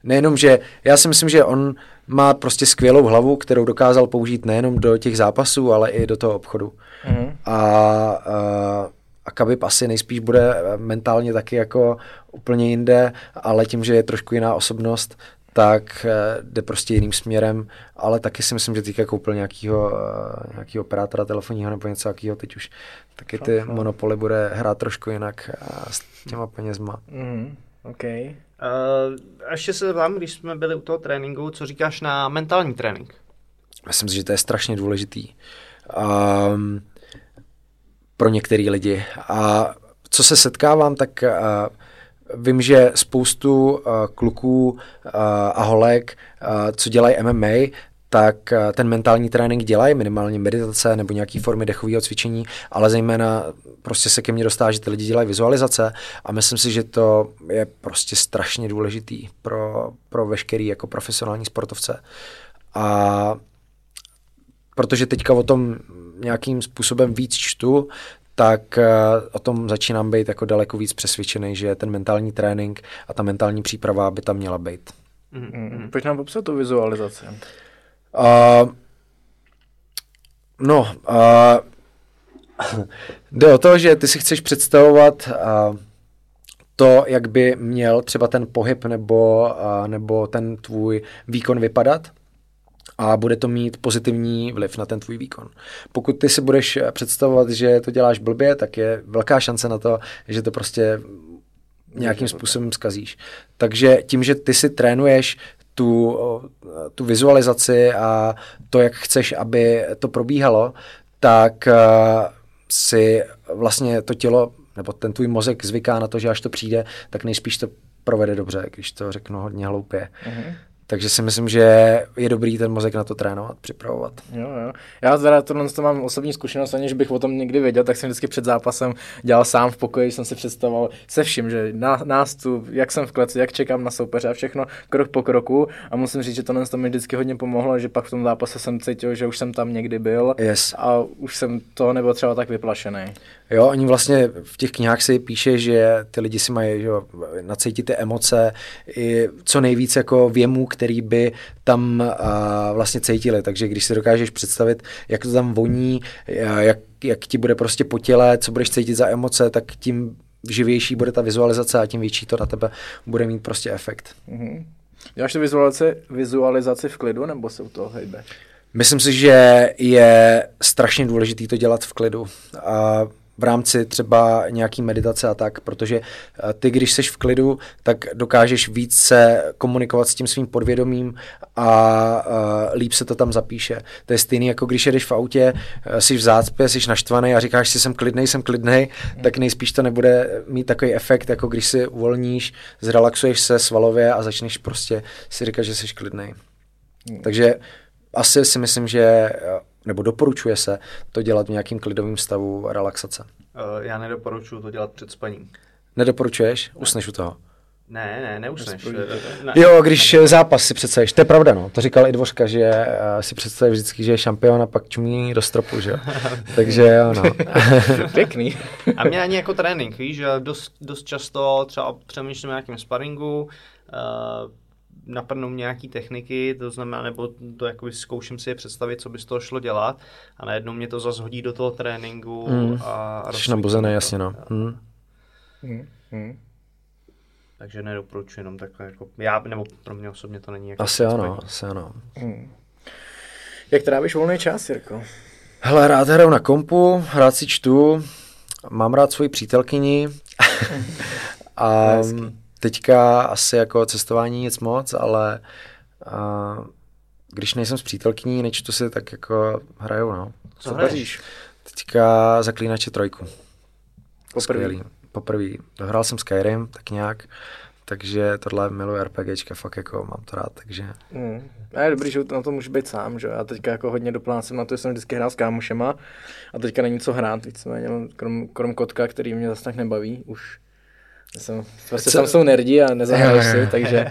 nejenom, že já si myslím, že on má prostě skvělou hlavu, kterou dokázal použít nejenom do těch zápasů, ale i do toho obchodu. Mm-hmm. A, a, a Khabib asi nejspíš bude mentálně taky jako úplně jinde, ale tím, že je trošku jiná osobnost, tak eh, jde prostě jiným směrem, ale taky si myslím, že teďka koupil nějakýho, eh, nějakýho operátora telefonního nebo něco takového, teď už taky ty monopoly bude hrát trošku jinak eh, s těma penězma. Mm, OK. Uh, ještě se vám, když jsme byli u toho tréninku, co říkáš na mentální trénink? Myslím si, že to je strašně důležitý. Um, pro některé lidi. A co se setkávám, tak uh, vím, že spoustu uh, kluků uh, a holek, uh, co dělají MMA, tak uh, ten mentální trénink dělají, minimálně meditace nebo nějaké formy dechového cvičení, ale zejména prostě se ke mně dostává, že ty lidi dělají vizualizace a myslím si, že to je prostě strašně důležitý pro, pro veškerý jako profesionální sportovce. A protože teďka o tom nějakým způsobem víc čtu, tak eh, o tom začínám být jako daleko víc přesvědčený, že ten mentální trénink a ta mentální příprava by tam měla být. Mm-hmm. Pojď nám popsat tu vizualizaci. Uh, no, uh, jde o to, že ty si chceš představovat uh, to, jak by měl třeba ten pohyb nebo, uh, nebo ten tvůj výkon vypadat a bude to mít pozitivní vliv na ten tvůj výkon. Pokud ty si budeš představovat, že to děláš blbě, tak je velká šance na to, že to prostě nějakým způsobem zkazíš. Takže tím, že ty si trénuješ tu, tu vizualizaci a to, jak chceš, aby to probíhalo, tak uh, si vlastně to tělo nebo ten tvůj mozek zvyká na to, že až to přijde, tak nejspíš to provede dobře, když to řeknu hodně hloupě. Mm-hmm. Takže si myslím, že je dobrý ten mozek na to trénovat, připravovat. Jo, jo. Já teda tohle to mám osobní zkušenost, aniž bych o tom někdy věděl, tak jsem vždycky před zápasem dělal sám v pokoji, jsem si představoval se vším, že nástup, jak jsem v kleci, jak čekám na soupeře a všechno krok po kroku. A musím říct, že tohle to mi vždycky hodně pomohlo, že pak v tom zápase jsem cítil, že už jsem tam někdy byl yes. a už jsem to nebyl třeba tak vyplašený. Jo, oni vlastně v těch knihách si píše, že ty lidi si mají že nacítit ty emoce, i co nejvíc jako věmů, který by tam uh, vlastně cítili. Takže když si dokážeš představit, jak to tam voní, jak, jak ti bude prostě po těle, co budeš cítit za emoce, tak tím živější bude ta vizualizace a tím větší to na tebe bude mít prostě efekt. Mm-hmm. Děláš to vizualizaci, vizualizaci v klidu, nebo se u toho hejbe? Myslím si, že je strašně důležité to dělat v klidu. A v rámci třeba nějaký meditace a tak, protože eh, ty, když jsi v klidu, tak dokážeš více komunikovat s tím svým podvědomím a uh, líp se to tam zapíše. To je stejný, jako když jedeš v autě, eh, jsi v zácpě, jsi naštvaný a říkáš si, jsem klidnej, jsem klidnej, tak nejspíš to nebude mít takový efekt, jako když si uvolníš, zrelaxuješ se svalově a začneš prostě si říkat, že jsi klidnej. Hmm. Takže asi si myslím, že nebo doporučuje se to dělat v nějakým klidovým stavu relaxace? Uh, já nedoporučuji to dělat před spaním. Nedoporučuješ? Usneš u toho? Ne, ne, neusneš. Ne, jo, když ne. zápas si představíš, to je pravda, no. To říkal i Dvořka, že uh, si představí vždycky, že je šampion a pak čumí do stropu, že Takže jo, no. Pěkný. a mě ani jako trénink, víš, že dost, dost často třeba přemýšlím o nějakém sparingu, uh, napadnou nějaký techniky, to znamená, nebo to jakoby zkouším si je představit, co by z toho šlo dělat a najednou mě to zase hodí do toho tréninku mm. a... Jsi nabuzený, jasně no. Mm. Mm. Mm. Takže nedoporučuji jenom takhle, jako já, nebo pro mě osobně to není jako... Asi ano, asi ano. Mm. Jak trávíš volný čas, Jirko? Hele, rád hraju na kompu, rád si čtu, mám rád svoji přítelkyni a teďka asi jako cestování nic moc, ale uh, když nejsem s přítelkyní, nečtu si, tak jako hraju, no. Co hraješ? Teďka Zaklínače trojku. Poprvé. Poprvé. Dohrál jsem Skyrim, tak nějak. Takže tohle miluji RPGčka, fakt jako mám to rád, takže... Mm. A je dobrý, že na to můžu být sám, že Já teďka jako hodně doplácím na to, že jsem vždycky hrál s kámošema a teďka není co hrát, víceméně, krom, krom kotka, který mě zase tak nebaví už jsem, prostě tam jsou nerdi a nezahraješ si, takže,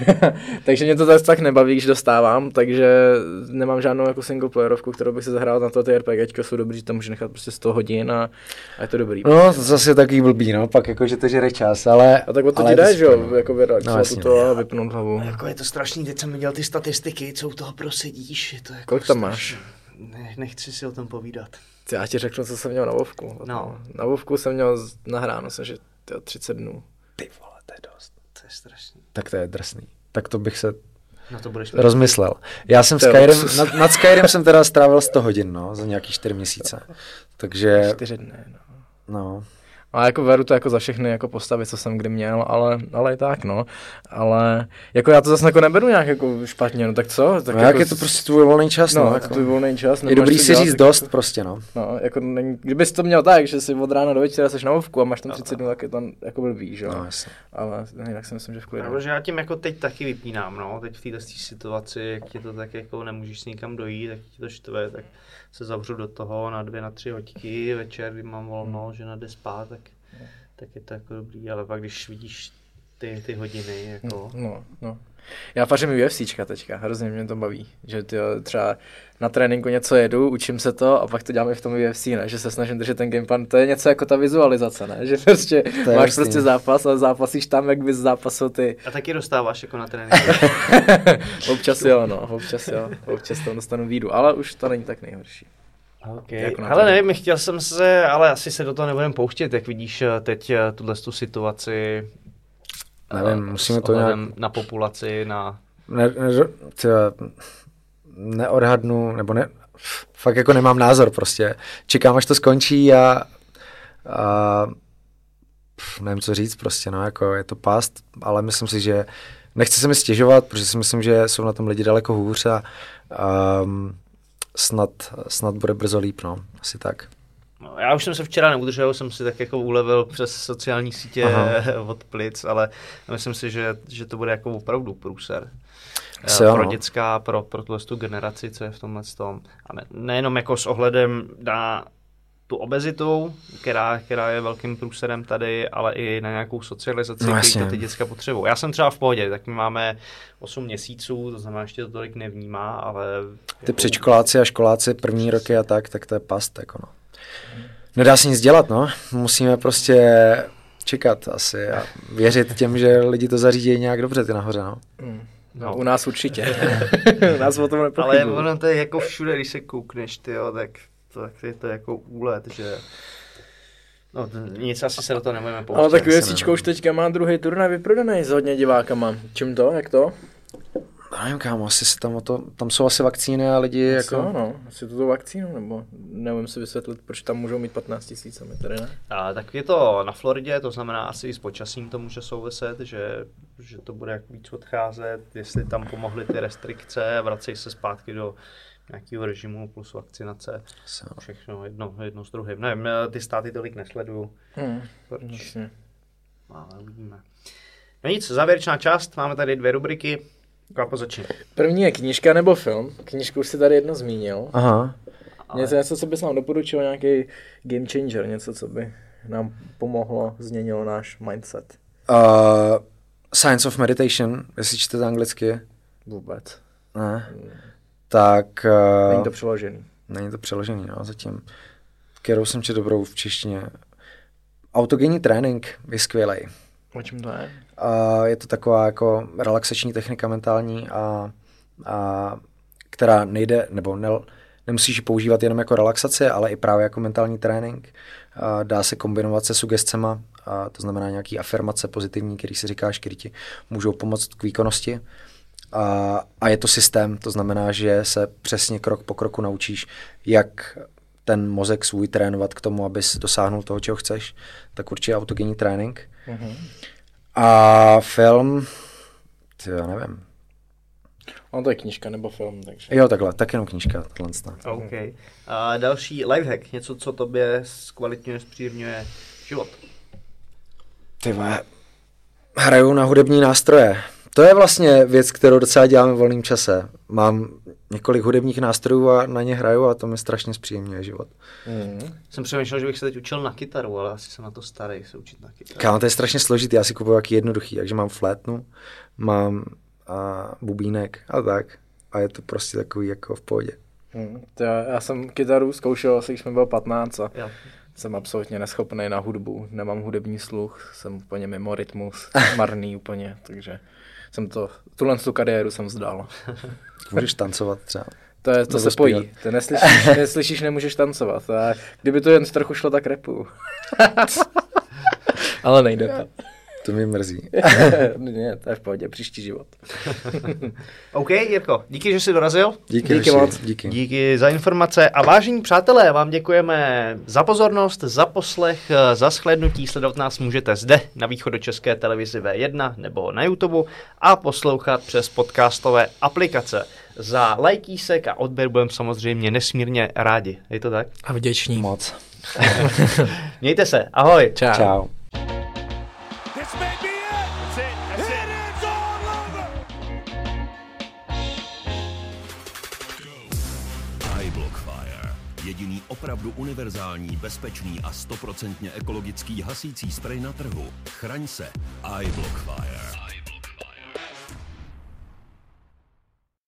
takže mě to tak, tak nebaví, když dostávám, takže nemám žádnou jako single playerovku, kterou bych se zahrál na to, ty RPGčka jsou dobrý, že to můžu nechat prostě 100 hodin a, a je to dobrý. No, to zase je takový blbý, no, pak jako, že to žere čas, ale... A tak o to ti že jo, jako vyrelaxovat no, to a vypnout hlavu. Jako je to strašný, teď jsem viděl ty statistiky, co u toho prosedíš, je to jako Kolik tam máš? Ne, nechci si o tom povídat. Já ti řeknu, co jsem měl na Vovku. No. Na Vovku jsem měl nahráno, jsem, že to 30 dnů. Ty vole, to je dost. To je strašný. Tak to je drsný. Tak to bych se No to budeš rozmyslel. Já jsem Skyrim, nad, nad Skyrim jsem teda strávil 100 hodin, no, za nějaký 4 měsíce. Takže... 4 dny, no. No. A jako veru to jako za všechny jako postavy, co jsem kdy měl, ale, ale i tak, no. Ale jako já to zase jako neberu nějak jako špatně, no tak co? Tak no, jako, jak je to prostě tvůj volný čas, no. no jako tvůj volný čas. Je dobrý si říct dost jako, prostě, no. No, jako není, kdybys to měl tak, že si od rána do večera seš na ovku a máš tam 30 dnů, tak je to jako blbý, že jo. No, jasně. Ale jinak si myslím, že v klidu. No, že já tím jako teď taky vypínám, no. Teď v této situaci, jak ti to tak jako nemůžeš s nikam dojít, tak ti to štve, tak se zavřu do toho na dvě, na tři hoďky, večer, kdy mám volno, hmm. že jde spát, tak tak je to jako dobrý, ale pak když vidíš ty, ty hodiny, jako... No, no. Já pařím UFCčka teďka, hrozně mě to baví, že ty třeba na tréninku něco jedu, učím se to a pak to děláme v tom UFC, ne? že se snažím držet ten gameplan, to je něco jako ta vizualizace, ne? že prostě máš jasný. prostě zápas a zápasíš tam, jak bys zápasil ty. A taky dostáváš jako na tréninku. občas jo, no, občas jo, občas tam dostanu výdu, ale už to není tak nejhorší. Okay. Jako ale nevím, chtěl jsem se, ale asi se do toho nebudeme pouštět, jak vidíš eh, teď eh, tuhle tu situaci. Nevím, musíme to nějak... Na populaci, na... Ne, ne, tě, neodhadnu, nebo ne, fakt jako nemám názor prostě. Čekám, až to skončí a, a nevím, co říct prostě, no, jako je to past, ale myslím si, že nechci se mi stěžovat, protože si myslím, že jsou na tom lidi daleko hůř a um, snad, snad bude brzo líp, no, asi tak. No, já už jsem se včera neudržel, jsem si tak jako ulevil přes sociální sítě Aha. od plic, ale myslím si, že, že to bude jako opravdu průser. Asi pro dětská, pro, pro tu generaci, co je v tomhle tom. A ne, nejenom jako s ohledem na tu obezitu, která, která je velkým průserem tady, ale i na nějakou socializaci, no, který to ty děcka potřebují. Já jsem třeba v pohodě, tak my máme 8 měsíců, to znamená, ještě to tolik nevnímá, ale... Ty jako... předškoláci a školáci první roky a tak, tak to je past, jako no. Nedá se nic dělat, no. Musíme prostě čekat asi a věřit těm, že lidi to zařídí nějak dobře ty nahoře, no. Mm. No, u nás určitě. u nás o tom Ale ono to je jako všude, když se koukneš, ty jo, tak tak je to jako úlet, že No, nic asi se do toho nebudeme pouštět. Ale tak UFCčko už teďka má druhý turnaj vyprodaný s hodně divákama. Čím to? Jak to? Já nevím, kámo, asi se tam, o to, tam jsou asi vakcíny a lidi asi jako... no, asi tuto vakcínu, nebo nevím si vysvětlit, proč tam můžou mít 15 tisíc a my tady ne. A, tak je to na Floridě, to znamená asi i s počasím to může souviset, že, že to bude jak víc odcházet, jestli tam pomohly ty restrikce, vracejí se zpátky do nějakého režimu plus vakcinace. Všechno jedno, jedno s druhým. Nevím, ty státy tolik nesleduju. Hmm, proč? Ale uvidíme. No nic, závěrečná část, máme tady dvě rubriky. Kápo začni. První je knížka nebo film. Knížku už si tady jedno zmínil. Aha. Něco, něco, co bys nám doporučil, nějaký game changer, něco, co by nám pomohlo, změnilo náš mindset. Uh, Science of Meditation, jestli čtete anglicky. Vůbec. Ne. Hmm. Tak... Uh, není to přeložený. Není to přeložený, no, zatím. Kterou jsem četl dobrou v češtině. Autogenní trénink je skvělý. O čem to je? Uh, je to taková jako relaxační technika mentální, a, a, která nejde, nebo ne, nemusíš ji používat jenom jako relaxace, ale i právě jako mentální trénink. Uh, dá se kombinovat se sugescema, a to znamená nějaký afirmace pozitivní, který si říkáš, který ti můžou pomoct k výkonnosti. A, a je to systém, to znamená, že se přesně krok po kroku naučíš, jak ten mozek svůj trénovat k tomu, abys dosáhnul toho, čeho chceš, tak určitě autogenní trénink. Mm-hmm. A film, ty já nevím. No to je knížka nebo film, takže. Jo, takhle, tak jenom knížka. Tohle. OK. A další lifehack, něco, co tobě zkvalitňuje, zpříjemňuje život. Ty hraju na hudební nástroje. To je vlastně věc, kterou docela dělám v volném čase. Mám několik hudebních nástrojů a na ně hraju a to mi strašně zpříjemňuje život. Mm. Jsem přemýšlel, že bych se teď učil na kytaru, ale asi jsem na to starý se učit na kytaru. Kámo, to je strašně složitý, já si kupuju jaký jednoduchý, takže mám flétnu, mám a, bubínek a tak. A je to prostě takový jako v pohodě. Hmm, to já, já jsem kytaru zkoušel asi, když jsem byl 15 a jo. jsem absolutně neschopný na hudbu, nemám hudební sluch, jsem úplně mimo rytmus, marný úplně, takže jsem to, tuhle tu kariéru jsem vzdal. Můžeš tancovat třeba. To, je, to se pojí. Ty neslyšíš, neslyšíš, nemůžeš tancovat. A kdyby to jen trochu šlo, tak repu. Ale nejde to. To mi mrzí. ne, to je v pohodě, příští život. OK, Jirko, díky, že jsi dorazil. Díky, díky moc. Díky. díky za informace. A vážení přátelé, vám děkujeme za pozornost, za poslech, za shlednutí. Sledovat nás můžete zde na východu České televizi V1 nebo na YouTube a poslouchat přes podcastové aplikace. Za lajkísek a odběr budeme samozřejmě nesmírně rádi. Je to tak? A vděční. Moc. Mějte se. Ahoj. Čau. Čau. Opravdu univerzální, bezpečný a stoprocentně ekologický hasící sprej na trhu. Chraň se. iBlockfire.